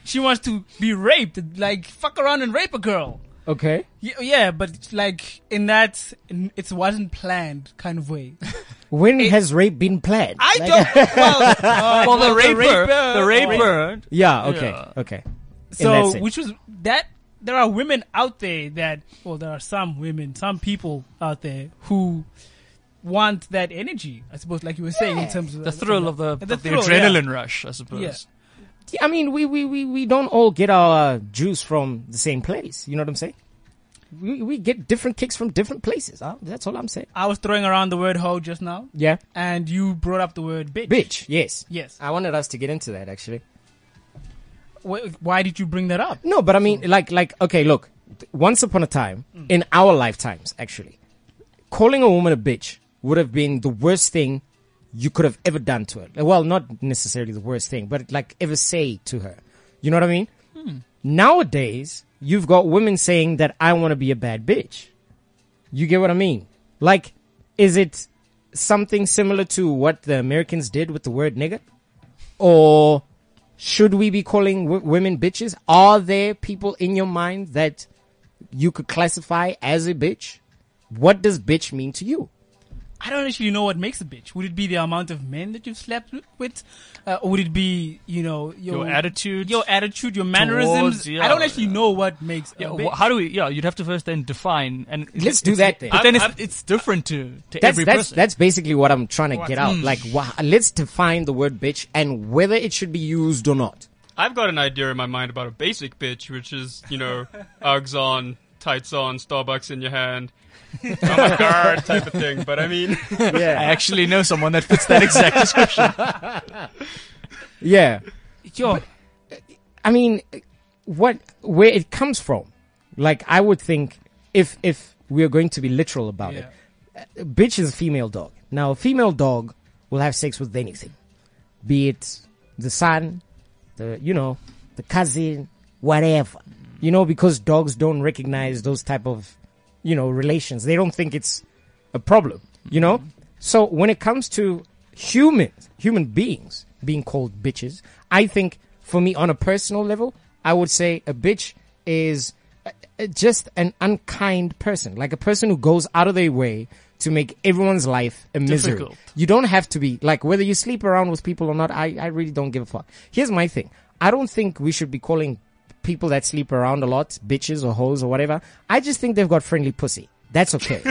She wants to be raped, like fuck around and rape a girl." Okay. Y- Yeah, but like in that, in, it wasn't planned kind of way. When has rape been planned? I Like- don't. Well, uh, Well, the raper, raper- the raper. Yeah. Okay. Yeah. Okay. So, which was that there are women out there that, well, there are some women, some people out there who want that energy. I suppose, like you were saying, in terms of The thrill of the, of the thrill, adrenaline rush, I suppose. Yeah. I mean, we, we, we, we don't all get our juice from the same place. You know what I'm saying? we, we get different kicks from different places. Huh? That's all I'm saying. I was throwing around the word hoe just now, Yeah. and you brought up the word bitch. Bitch. Yes. Yes. I wanted us to get into that actually. Wh- Why did you bring that up? No, but I mean, like, like, okay, look. Once upon a time, mm. in our lifetimes, actually, calling a woman a bitch would have been the worst thing you could have ever done to her. Well, not necessarily the worst thing, but like ever say to her. You know what I mean? Hmm. Nowadays, you've got women saying that I want to be a bad bitch. You get what I mean? Like, is it something similar to what the Americans did with the word nigger? Or should we be calling w- women bitches? Are there people in your mind that you could classify as a bitch? What does bitch mean to you? I don't actually know what makes a bitch. Would it be the amount of men that you've slept with, uh, or would it be you know your, Your attitude your attitude, your mannerisms? towards- yeah, I don't actually yeah. know what makes Yeah, a wh- bitch. how do we? Yeah, you'd have to first then define and Let's do that then. But then it's, it's different to to That's every that's person. that's basically what I'm trying to get out. Like, wha- let's define the word bitch and whether it should be used or not. I've got an idea in my mind about a basic bitch, which is, you know, Uggs on, tights on, Starbucks in your hand, oh my god, type of thing. But I mean, I actually know someone that fits that exact description. Yeah. Yo, I mean, what where it comes from? Like, I would think if if we are going to be literal about yeah. it, bitch is a female dog. Now, a female dog will have sex with anything, be it the son, the you know, the cousin, whatever. You know, because dogs don't recognize those type of, you know, relations. They don't think it's a problem. You know, so when it comes to humans, human beings being called bitches, I think for me on a personal level, I would say a bitch is uh, uh, just an unkind person, like a person who goes out of their way to make everyone's life a misery. Difficult. You don't have to be like whether you sleep around with people or not. I, I really don't give a fuck. Here's my thing. I don't think we should be calling people that sleep around a lot bitches or hoes or whatever. I just think they've got friendly pussy. That's okay.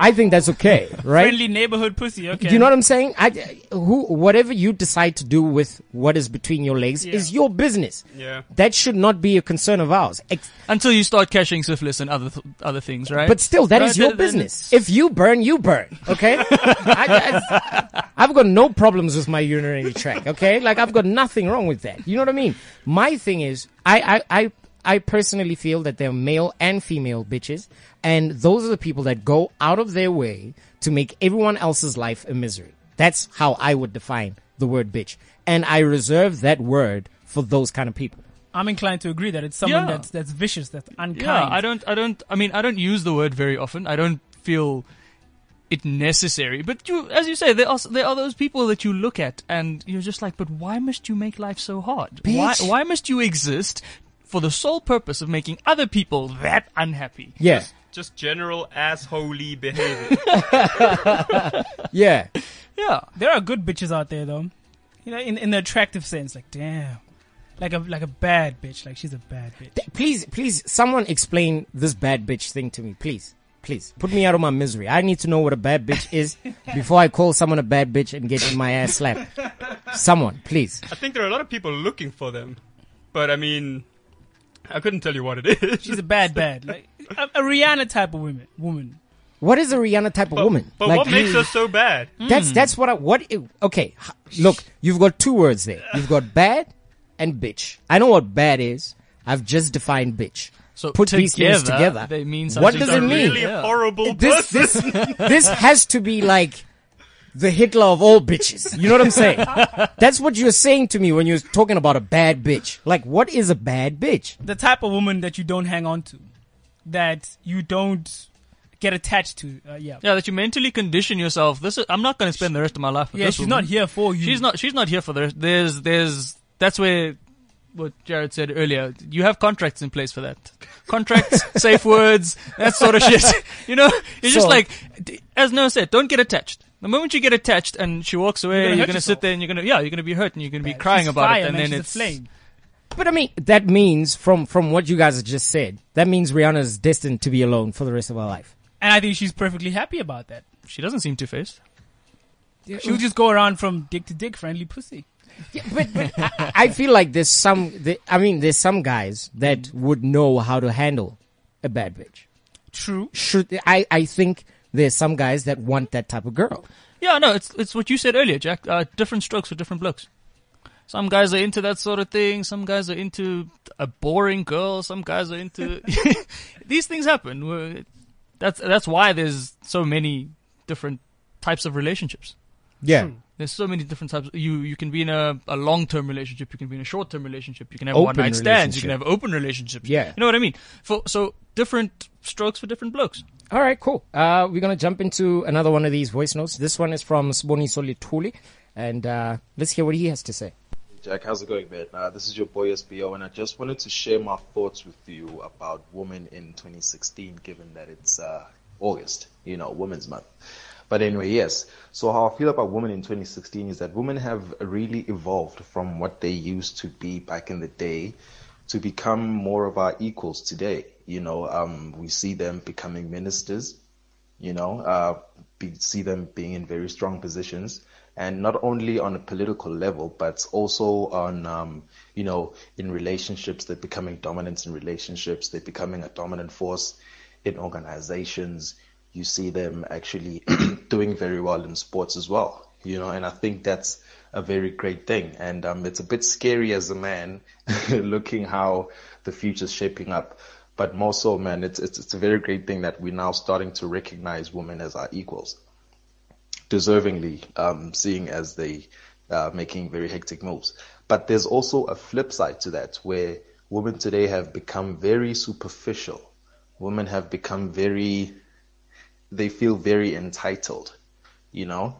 I think that's okay, right? friendly neighborhood pussy. Okay, Do You know what I'm saying? I, who, whatever you decide to do with what is between your legs is your business. yeah. That should not be a concern of ours. Ex- Until you start catching syphilis and other th- other things, right? But still, that is Right, your then- then business. If you burn, you burn. Okay, I, have got no problems with my urinary tract. Okay, like I've got nothing wrong with that. You know what I mean? My thing is, I, I, I, I personally feel that they're male and female bitches, and those are the people that go out of their way to make everyone else's life a misery. That's how I would define the word bitch, and I reserve that word for those kind of people. I'm inclined to agree that it's someone Yeah. that's that's vicious, that's unkind. Yeah, I don't, I don't, I mean, I don't use the word very often. I don't feel it necessary. But you, as you say, there are, there are those people that you look at and you're just like, but why must you make life so hard? Why, why must you exist for the sole purpose of making other people that unhappy? Yeah, Just general assholey behavior. yeah. Yeah. There are good bitches out there though. You know, in in the attractive sense, like damn. Like a like a bad bitch, like she's a bad bitch. Th- Please, please, someone explain this bad bitch thing to me, please. Please, put me out of my misery. I need to know what a bad bitch is before I call someone a bad bitch and get my ass slapped. Someone, please. I think there are a lot of people looking for them, but I mean, I couldn't tell you what it is. She's a bad bad, like a, a Rihanna type of woman. Woman. What is a Rihanna type of but, woman? But Like, what makes her so bad? Hmm. That's that's what I what. i- Okay, h- look, you've got two words there. You've got bad and bitch. I know what bad is. I've just defined bitch. So put these things together, together. they mean what does A it mean? really Yeah. horrible this person. this this has to be like the Hitler of all bitches. You know what I'm saying? That's what you're saying to me when you're talking about a bad bitch. Like, what is a bad bitch? The type of woman that you don't hang on to, that you don't get attached to. Uh, yeah. Yeah, that you mentally condition yourself. This is, I'm not going to spend the rest of my life with Yeah, this she's woman. not here for you. She's not. She's not here for the. Rest. There's. There's. That's where. What Jared said earlier. You have contracts in place for that. Contracts, safe words, that sort of shit. You know, you're just like, as Noah said, don't get attached. The moment you get attached and she walks away, gonna you're gonna sit there and you're gonna, yeah, you're gonna be hurt and you're gonna be Yeah, crying about fire, it, and man. then she's it's a flame. But I mean, that means from from what you guys have just said, that means Rihanna's destined to be alone for the rest of her life. And I think she's perfectly happy about that. she doesn't seem two faced. She'll just go around from dick to dick, friendly pussy. but, but I, I feel like there's some. The, I mean, there's some guys that would know how to handle a bad bitch. True. Should I? I think there's some guys that want that type of girl. Yeah, no, it's it's what you said earlier, Jack. Uh, different strokes for different blokes. Some guys are into that sort of thing. Some guys are into a boring girl. Some guys are into these things happen. That's that's why there's so many different types of relationships. Yeah. There's so many different types. You you can be in a, a long term relationship. You can be in a short term relationship. You can have Open one night stands. You can have open relationships. Yeah. you know what I mean. For so different strokes for different blokes. All right, cool. Uh, we're gonna jump into another one of these voice notes. This one is from Sboniso Lituli, and uh, let's hear what he has to say. Jack, how's it going, man? Uh, this is your boy SBO, and I just wanted to share my thoughts with you about women in 2016, given that it's uh, August, you know, Women's Month. But anyway, yes. So how I feel about women in 2016 is that women have really evolved from what they used to be back in the day to become more of our equals today. You know, um, we see them becoming ministers, you know, uh, be, see them being in very strong positions, and not only on a political level, but also on, um, you know, in relationships. They're becoming dominant in relationships. They're becoming a dominant force in organizations. You see them actually doing very well in sports as well, you know, and I think that's a very great thing. And um, it's a bit scary as a man looking how the future's shaping up. But more so, man, it's, it's, it's a very great thing that we're now starting to recognize women as our equals deservingly, um, seeing as they uh, making very hectic moves. But there's also a flip side to that, where women today have become very superficial. Women have become very, they feel very entitled, you know,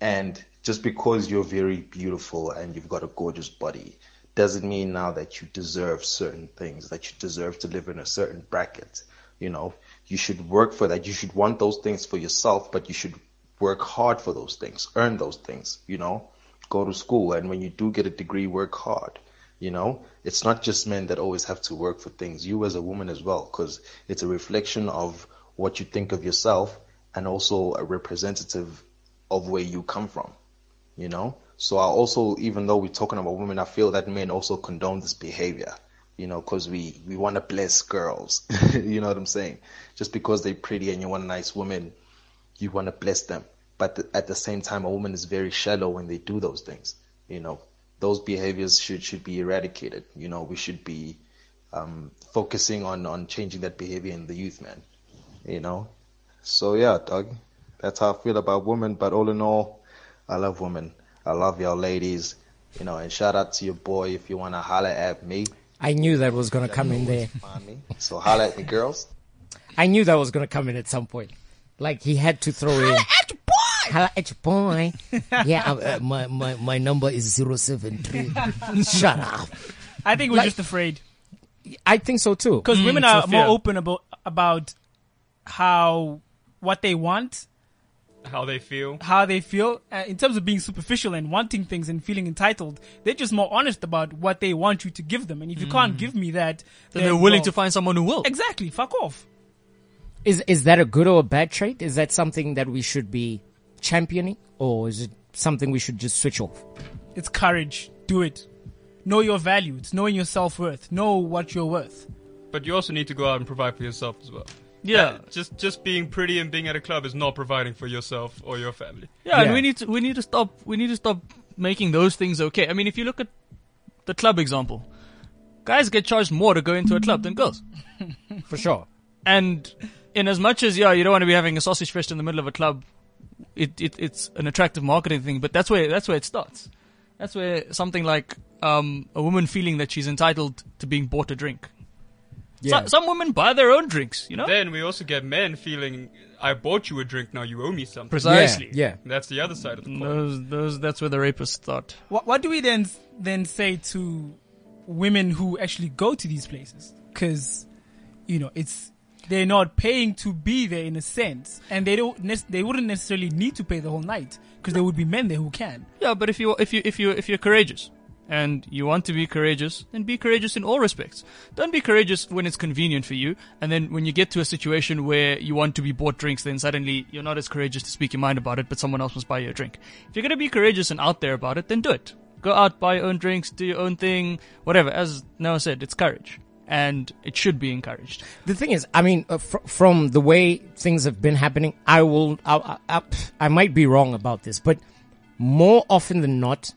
and just because you're very beautiful and you've got a gorgeous body doesn't mean now that you deserve certain things, that you deserve to live in a certain bracket. You know, you should work for that. You should want those things for yourself, but you should work hard for those things, earn those things, you know, go to school. And when you do get a degree, work hard. You know, it's not just men that always have to work for things. You as a woman as well, because it's a reflection of what you think of yourself and also a representative of where you come from. You know, so I also, even though we're talking about women, I feel that men also condone this behavior. You know, because we we want to bless girls. you know what I'm saying? Just because they're pretty and you want a nice woman, you want to bless them. But th- at the same time, a woman is very shallow when they do those things. You know, those behaviors should should be eradicated. You know, we should be um, focusing on on changing that behavior in the youth, man. You know, so yeah, dog. That's how I feel about women. But all in all, I love women. I love y'all ladies. You know, and shout out to your boy if you want to holler at me. I knew that was gonna come in there. So holler at me, girls. I knew that was gonna come in at some point. Like he had to throw in. Holla at your boy. Holla at your boy. yeah, uh, my, my my number is zero seven three. Shut up. I think we're Like- just afraid I think so too. because women it's a are more open about about how what they want, How they feel. how they feel uh, in terms of being superficial and wanting things and feeling entitled. They're just more honest about what they want you to give them, and if you can't give me that, Then they're willing well, to find someone who will. exactly fuck off. Is is that a good or a bad trait? Is that something that we should be championing, or is it something we should just switch off? It's courage. Do it. Know your value. It's knowing your self worth. Know what you're worth. But you also need to go out and provide for yourself as well. Yeah. Uh, just just being pretty and being at a club is not providing for yourself or your family. Yeah, and we need to we need to stop we need to stop making those things okay. I mean, if you look at the club example, guys get charged more to go into a club than girls. For sure. And in as much as yeah, you don't want to be having a sausage fest in the middle of a club, it, it it's an attractive marketing thing. But that's where that's where it starts. That's where something like um, a woman feeling that she's entitled to being bought a drink. Yeah. So, some women buy their own drinks, you know. Then we also get men feeling, I bought you a drink, now you owe me something. Precisely. Yeah. That's the other side of the coin. Those those that's where the rapists start. What, what do we then then say to women who actually go to these places? Because you know it's they're not paying to be there in a sense, and they don't nec- they wouldn't necessarily need to pay the whole night because there would be men there who can. Yeah, but if you if you if you if you're courageous and you want to be courageous, then be courageous in all respects. Don't be courageous when it's convenient for you, and then when you get to a situation where you want to be bought drinks, then suddenly you're not as courageous to speak your mind about it, but someone else must buy you a drink. If you're gonna be courageous and out there about it, then do it. Go out, buy your own drinks, do your own thing, whatever. As Noah said, it's courage. and it should be encouraged. The thing is, I mean, uh, fr- from the way things have been happening, I will, I, I, I, I might be wrong about this, but more often than not,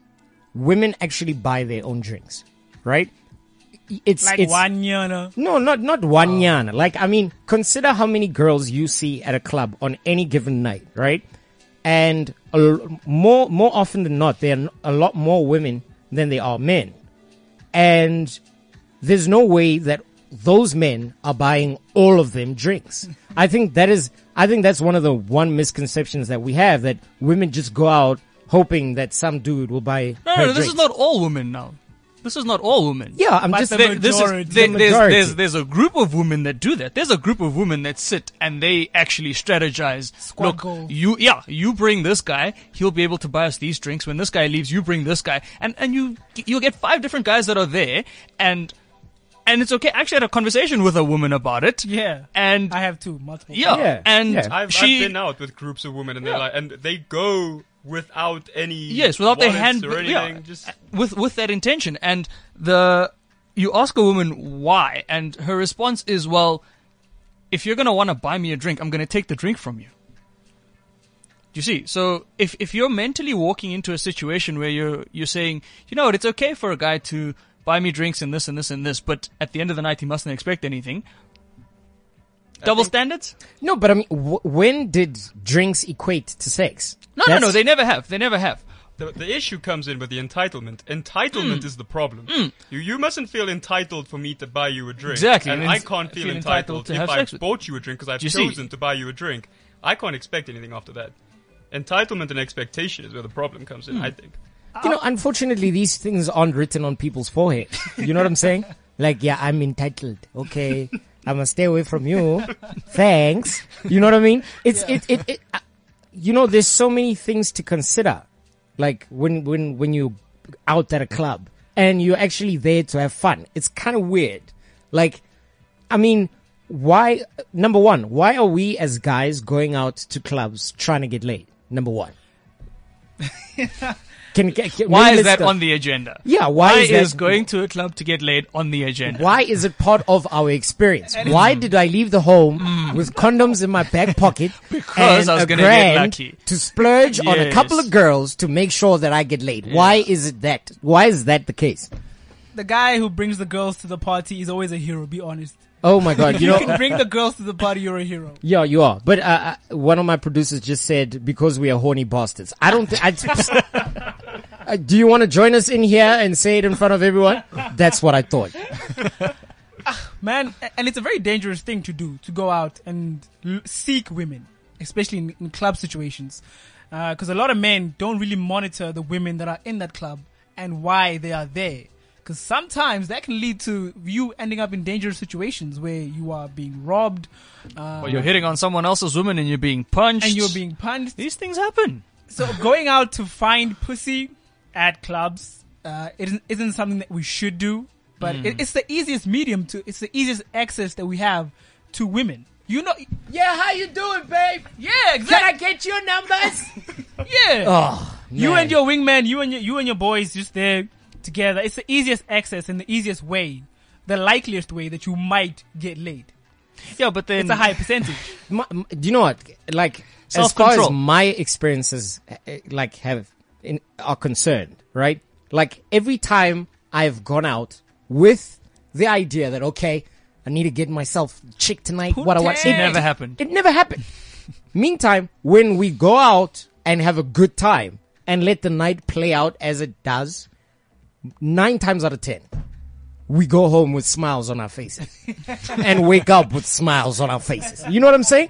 women actually buy their own drinks, right? It's Like it's one year, no? no, not not one oh. yana. Like I mean, consider how many girls you see at a club on any given night, right? And a more more often than not, there are a lot more women than there are men, and there's no way that those men are buying all of them drinks. I think that is, I think that's one of the one misconceptions that we have that women just go out hoping that some dude will buy. No, her no, this is not all women now. This is not all women. Yeah, I'm But just. the There- this is, majority. there- The there's, majority. there's, there's a group of women that do that. There's a group of women that sit and they actually strategize. Squad Look, goal. you, yeah, you bring this guy, he'll be able to buy us these drinks. When this guy leaves, you bring this guy. And, and you, you'll get five different guys that are there and, and it's okay. I actually had a conversation with a woman about it. Yeah. And, I have two, multiple. yeah, Yeah, and yeah. I've, she, I've been out with groups of women and they're like, and they go without any Yes, without their hand, or yeah. Just uh, with with that intention. And the you ask a woman why, and her response is, "Well, if you're gonna want to buy me a drink, I'm gonna take the drink from you." Do you see, so if if you're mentally walking into a situation where you're you're saying, you know what, it's okay for a guy to buy me drinks and this and this and this, but at the end of the night he mustn't expect anything. Double standards? No, but I mean, w- when did drinks equate to sex? No, no, no. They never have. They never have. the, the issue comes in with the entitlement. Entitlement Hmm. is the problem. You you mustn't feel entitled for me to buy you a drink. Exactly, And and I can't feel, feel entitled, entitled to if have I sex with- bought you a drink because I've You see? chosen to buy you a drink. I can't expect anything after that. Entitlement and expectation is where the problem comes in. I think. You know, unfortunately, these things aren't written on people's forehead. You know what I'm saying? Like, yeah, I'm entitled. Okay, I'm gonna stay away from you. Thanks. You know what I mean? It's it it. it uh, you know, there's so many things to consider. Like when when when you out at a club and you're actually there to have fun. It's kind of weird. Like, I mean, why? Number one, why are we as guys going out to clubs trying to get laid? Number one. Can, can, can Why is that go- on the agenda? Yeah, why, Why is, that- is going to a club to get laid on the agenda? Why is it part of our experience? Why did I leave the home with condoms in my back pocket Because and I was a gonna get grand lucky. to splurge on a couple of girls to make sure that I get laid? Why is it that? Why is that the case? The guy who brings the girls to the party is always a hero, be honest. Oh my god! You You know, can bring the girls to the party, you're a hero. yeah, you are. But uh, uh, one of my producers just said because we are horny bastards. I don't. Th- I, uh, do you want to join us in here and say it in front of everyone? That's what I thought. Man, and it's a very dangerous thing to do, to go out and l- seek women, especially in, in club situations. Because a lot of men don't really monitor the women that are in that club and why they are there. Because sometimes that can lead to you ending up in dangerous situations where you are being robbed, uh, Or you're hitting on someone else's woman and you're being punched. and you're being punched. These things happen. So going out to find pussy at clubs uh, it isn't, isn't something that we should do, but Hmm. it, it's the easiest medium to. It's the easiest access that we have to women. You know, Yeah, how you doing, babe? yeah, exactly. Can I get your numbers? Yeah, oh, you and your wingman, you and your you and your boys just there together. It's the easiest access and the easiest way, the likeliest way that you might get laid. Yeah, but then It's a high percentage. do you know what? Like, as far as my experiences, uh, like, have in, are concerned, right? Like, every time I've gone out with the idea that okay, I need to get myself chick tonight. what I want? Putain. It never happened. It never happened. Meantime, when we go out and have a good time and let the night play out as it does, nine times out of ten, we go home with smiles on our faces and wake up with smiles on our faces. You know what I'm saying?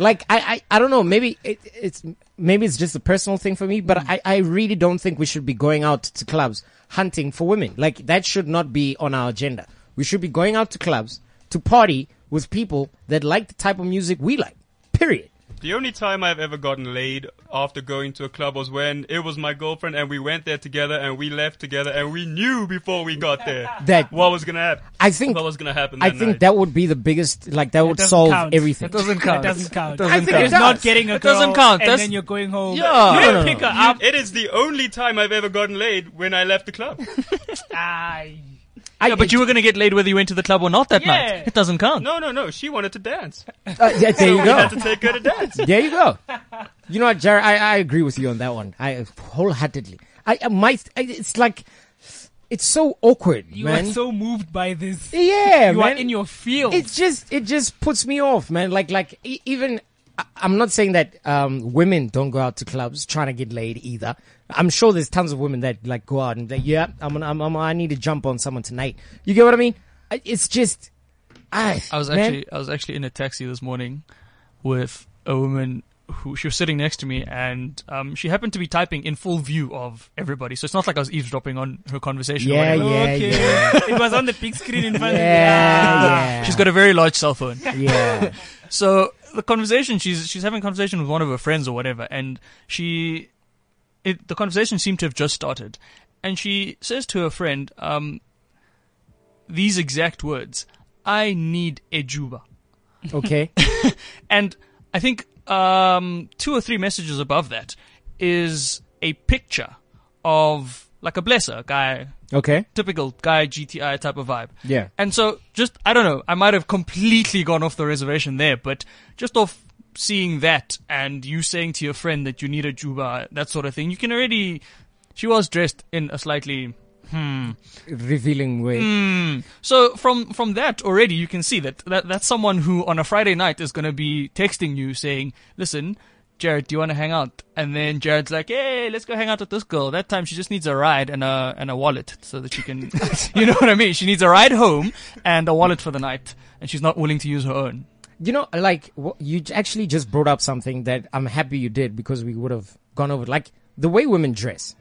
Like I, I, I don't know. Maybe it, it's maybe it's just a personal thing for me, but mm. I, I really don't think we should be going out to clubs hunting for women. Like that should not be on our agenda. We should be going out to clubs to party with people that like the type of music we like. Period. The only time I've ever gotten laid after going to a club was when it was my girlfriend and we went there together and we left together and we knew before we got there That what was gonna happen. I think what was gonna happen. I that think night. that would be the biggest. Like that would solve count. everything. It doesn't count. It doesn't count. Doesn't I think count. it It's does. not getting a It doesn't count. and That's- then you're going home. Yeah. you No, didn't no, no, pick her up. It is the only time I've ever gotten laid when I left the club. Aye. I, Yeah, but you were going to get laid whether you went to the club or not that Yeah. night. It doesn't count. No, no, no. She wanted to dance. uh, yeah, there you We go. had to take her to dance. There you go. You know what, Jared? I, I agree with you on that one. I wholeheartedly. I, I might. I, it's like it's so awkward, You man. are so moved by this. yeah, you man. are in your field. it just it just puts me off, man. Like like e- even I- I'm not saying that um, women don't go out to clubs trying to get laid either. I'm sure there's tons of women that like go out and like, yeah, I'm, gonna- I'm, I'm I need to jump on someone tonight. You get what I mean? It's just I I was man, actually I was actually in a taxi this morning with a woman who she was sitting next to me and um, she happened to be typing in full view of everybody. So it's not like I was eavesdropping on her conversation. Yeah, yeah, okay. yeah. it was on the big screen in front yeah, of yeah. She's got a very large cell phone. yeah. So the conversation she's she's having a conversation with one of her friends or whatever, and she it the conversation seemed to have just started, and she says to her friend, um, these exact words: "I need a juba," Okay. and I think um, two or three messages above that is a picture of like a blesser guy, Okay. typical guy GTI type of vibe. Yeah. And so, just, I don't know, I might have completely gone off the reservation there, but just off seeing that and you saying to your friend that you need a juba, that sort of thing, you can already, she was dressed in a slightly, Revealing way. hmm. So from, from that already, you can see that, that that's someone who on a Friday night is going to be texting you saying, listen, Jared, do you want to hang out? And then Jared's like, hey, let's go hang out with this girl. That time she just needs a ride and a, and a wallet so that she can, you know what I mean? She needs a ride home and a wallet for the night and she's not willing to use her own. You know, like you actually just brought up something that I'm happy you did because we would have gone over. Like the way women dress,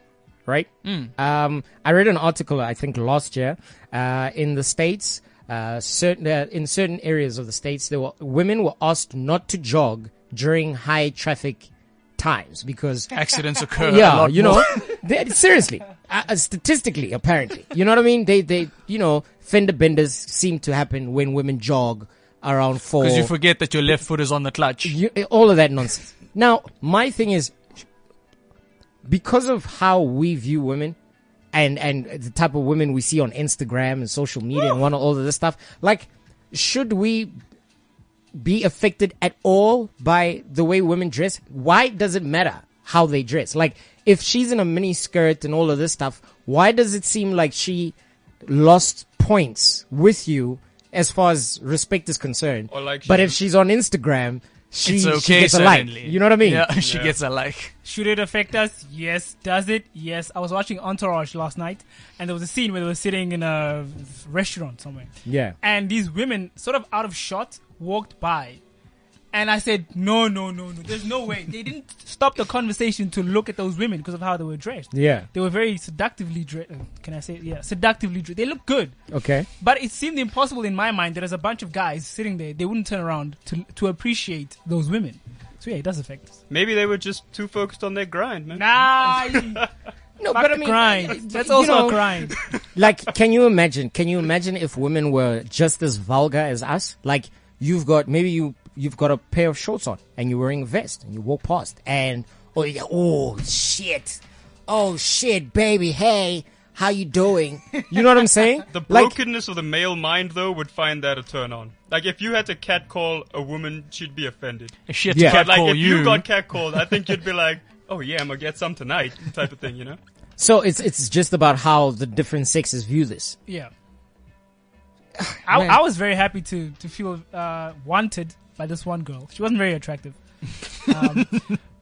right? Um, I read an article I think last year uh, in the states. Uh, certain uh, in certain areas of the states, there were women were asked not to jog during high traffic times because Accidents occur. yeah, you know, they, seriously, uh, statistically, apparently, you know what I mean? They, they, you know, fender benders seem to happen when women jog around four. Because you forget that your left foot is on the clutch. You, eh, all of that nonsense. Now, my thing is, because of how we view women, and and the type of women we see on Instagram and social media and one all of this stuff, like, should we be affected at all by the way women dress? Why does it matter how they dress? Like, if she's in a mini skirt and all of this stuff, why does it seem like she lost points with you as far as respect is concerned? Or like but if she's on Instagram, she, it's she okay, gets a like. You know what I mean? Yeah, she Yeah. gets a like. Should it affect us? Yes. Does it? Yes. I was watching Entourage last night, and there was a scene where they were sitting in a restaurant somewhere, Yeah. and these women, sort of out of shot, walked by, and I said, "No, no, no, no. There's no way." They didn't stop the conversation to look at those women because of how they were dressed. Yeah. They were very seductively dressed. Uh, can I say? It? Yeah, seductively dressed. They look good. Okay. But it seemed impossible in my mind that as a bunch of guys sitting there, they wouldn't turn around to to appreciate those women. So yeah, it does affect us. Maybe they were just too focused on their grind, man. Nah, No, fuck but I the mean, grind. That's also know, a grind. like, can you imagine? Can you imagine if women were just as vulgar as us? Like, you've got maybe you you've got a pair of shorts on and you're wearing a vest and you walk past and oh yeah, oh shit, oh shit, baby, hey, how you doing? You know what I'm saying? The like, brokenness of the male mind, though, would find that a turn on. Like, if you had to catcall a woman, she'd be offended. If she had Yeah. to But, like, catcall if you, you got catcalled, I think you'd be like, oh, yeah, I'm gonna get some tonight, type of thing, you know? so it's it's just about how the different sexes view this. Yeah. I, I was very happy to to feel uh, wanted by this one girl. She wasn't very attractive, um,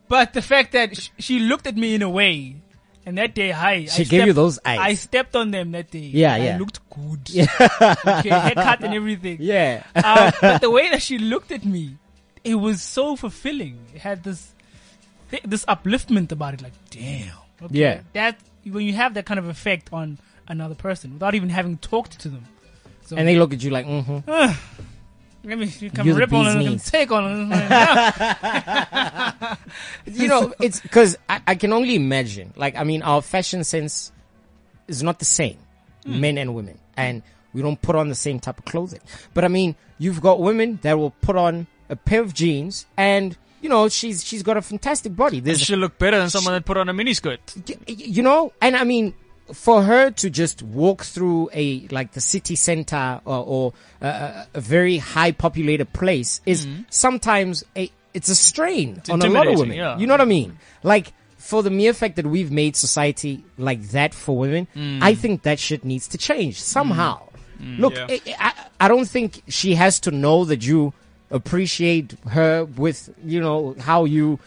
but the fact that sh- she looked at me in a way, and that day, hi, She I gave you stepped- those eyes. I stepped on them that day. Yeah, I yeah. looked good. Yeah. okay, haircut and everything. Yeah. um, but the way that she looked at me, it was so fulfilling. It had this thi- this upliftment about it. Like, damn. Okay, Yeah. That when you have that kind of effect on another person without even having talked to them. So and they look at you like, mm-hmm. let me you come You're rip on bee's them and take on them. you know, it's because I, I can only imagine. Like, I mean, our fashion sense is not the same, hmm. men and women, and we don't put on the same type of clothing. But I mean, you've got women that will put on a pair of jeans, and you know, she's she's got a fantastic body. and There's, she'll look better than someone that put on a miniskirt. y- you know, and I mean, for her to just walk through a like the city center or, or uh, a very high populated place is mm-hmm. sometimes a it's a strain on a lot of women. yeah. You know what I mean? Like for the mere fact that we've made society like that for women, mm. I think that shit needs to change somehow. Mm. Look, Yeah. I, I, I don't think she has to know that you appreciate her with you know how you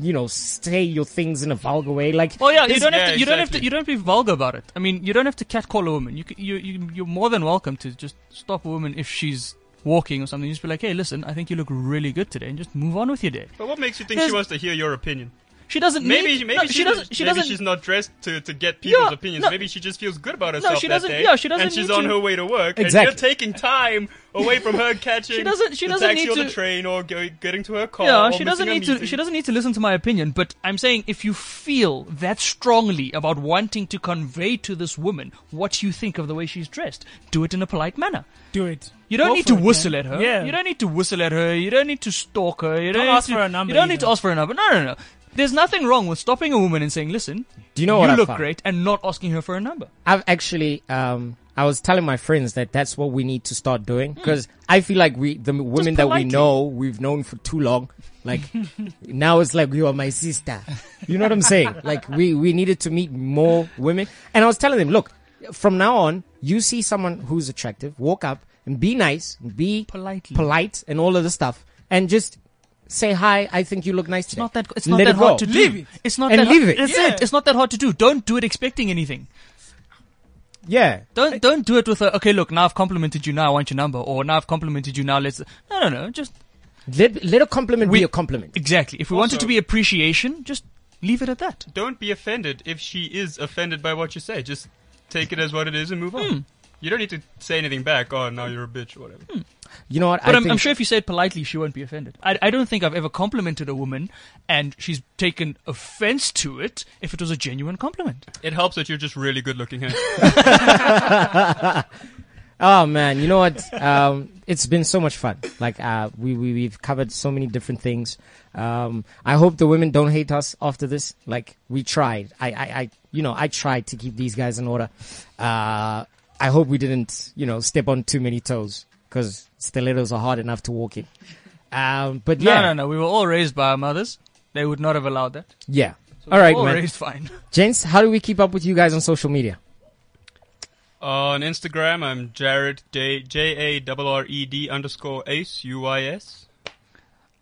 you know say your things in a vulgar way. Like, oh, Well, yeah, you don't have to. You don't have to. You don't have to be vulgar about it. I mean, you don't have to catcall a woman. You, you, you, you're more than welcome to just stop a woman if she's walking or something. you Just be like, hey, listen, I think you look really good today, and just move on with your day. But what makes you think There's- she wants to hear your opinion? She doesn't. Maybe need, maybe no, she, she doesn't. doesn't. She maybe doesn't. she's not dressed to, to get people's Yeah, opinions. no. maybe she just feels good about herself no, she that doesn't- day. yeah, she doesn't And she's need on to- her way to work, and Exactly. you're taking time away from her catching She doesn't- she the doesn't taxi need or the to- train or go, getting to her car. Yeah, she doesn't need to. She doesn't need to listen to my opinion. But I'm saying, if you feel that strongly about wanting to convey to this woman what you think of the way she's dressed, do it in a polite manner. Do it. You don't Go need to it, whistle man. at her. Yeah. You don't need to whistle at her. You don't need to stalk her. You Don't don't, ask need to, for a number You don't need to ask for a number. No, no, no. There's nothing wrong with stopping a woman and saying, "Listen, Do you know what you I look great," and not asking her for a number. I've actually, um, I was telling my friends that that's what we need to start doing Hmm. because I feel like we, the women that we know, we've known for too long. Like now it's like you are my sister. You know what I'm saying? Like we, we needed to meet more women. And I was telling them, look, from now on, you see someone who's attractive, walk up and be nice, be Politely. polite and all of the stuff and just say hi. I think you look nice It's not that. It's Let not it hard go. to Leave do. it. It's not And that leave hard. it. That's Yeah. it. It's not that hard to do. Don't do it expecting anything. Yeah. Don't don't do it with a okay. Look, now I've complimented you. Now I want your number. Or now I've complimented you. Now let's. No, no, no. Just Let, let a compliment We- be a compliment. exactly. If we want it to be appreciation, just leave it at that. Don't be offended if she is offended by what you say. Just take it as what it is and move Hmm. on. You don't need to say anything back. Oh, now you're a bitch or whatever. You know what? But I I'm, think I'm sure if you say it politely, she won't be offended. I, I don't think I've ever complimented a woman and she's taken offense to it if it was a genuine compliment. It helps that you're just really good looking. Huh? Oh man, you know what? Um, it's been so much fun. Like uh, we, we we've covered so many different things. Um, I hope the women don't hate us after this. Like we tried. I, I, I you know I tried to keep these guys in order. Uh, I hope we didn't you know step on too many toes because stilettos are hard enough to walk in. Um, but yeah, No, no, no. We were all raised by our mothers. They would not have allowed that. yeah. So All we were right, all man. raised fine. Gents, how do we keep up with you guys on social media? On Instagram, I'm Jared J J A R R E D underscore Ace U I S.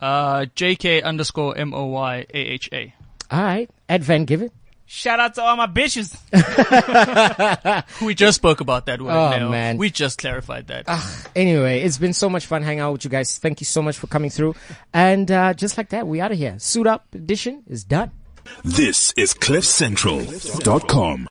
Uh, JK underscore M O Y A H A. All right, Ed Van Given. Shout out to all my bitches. We just spoke about that word. Oh, now. man. We just clarified that. Anyway, it's been so much fun hanging out with you guys. Thank you so much for coming through. And uh, just like that, we out of here. Suit Up edition is done. This is CliffCentral.com.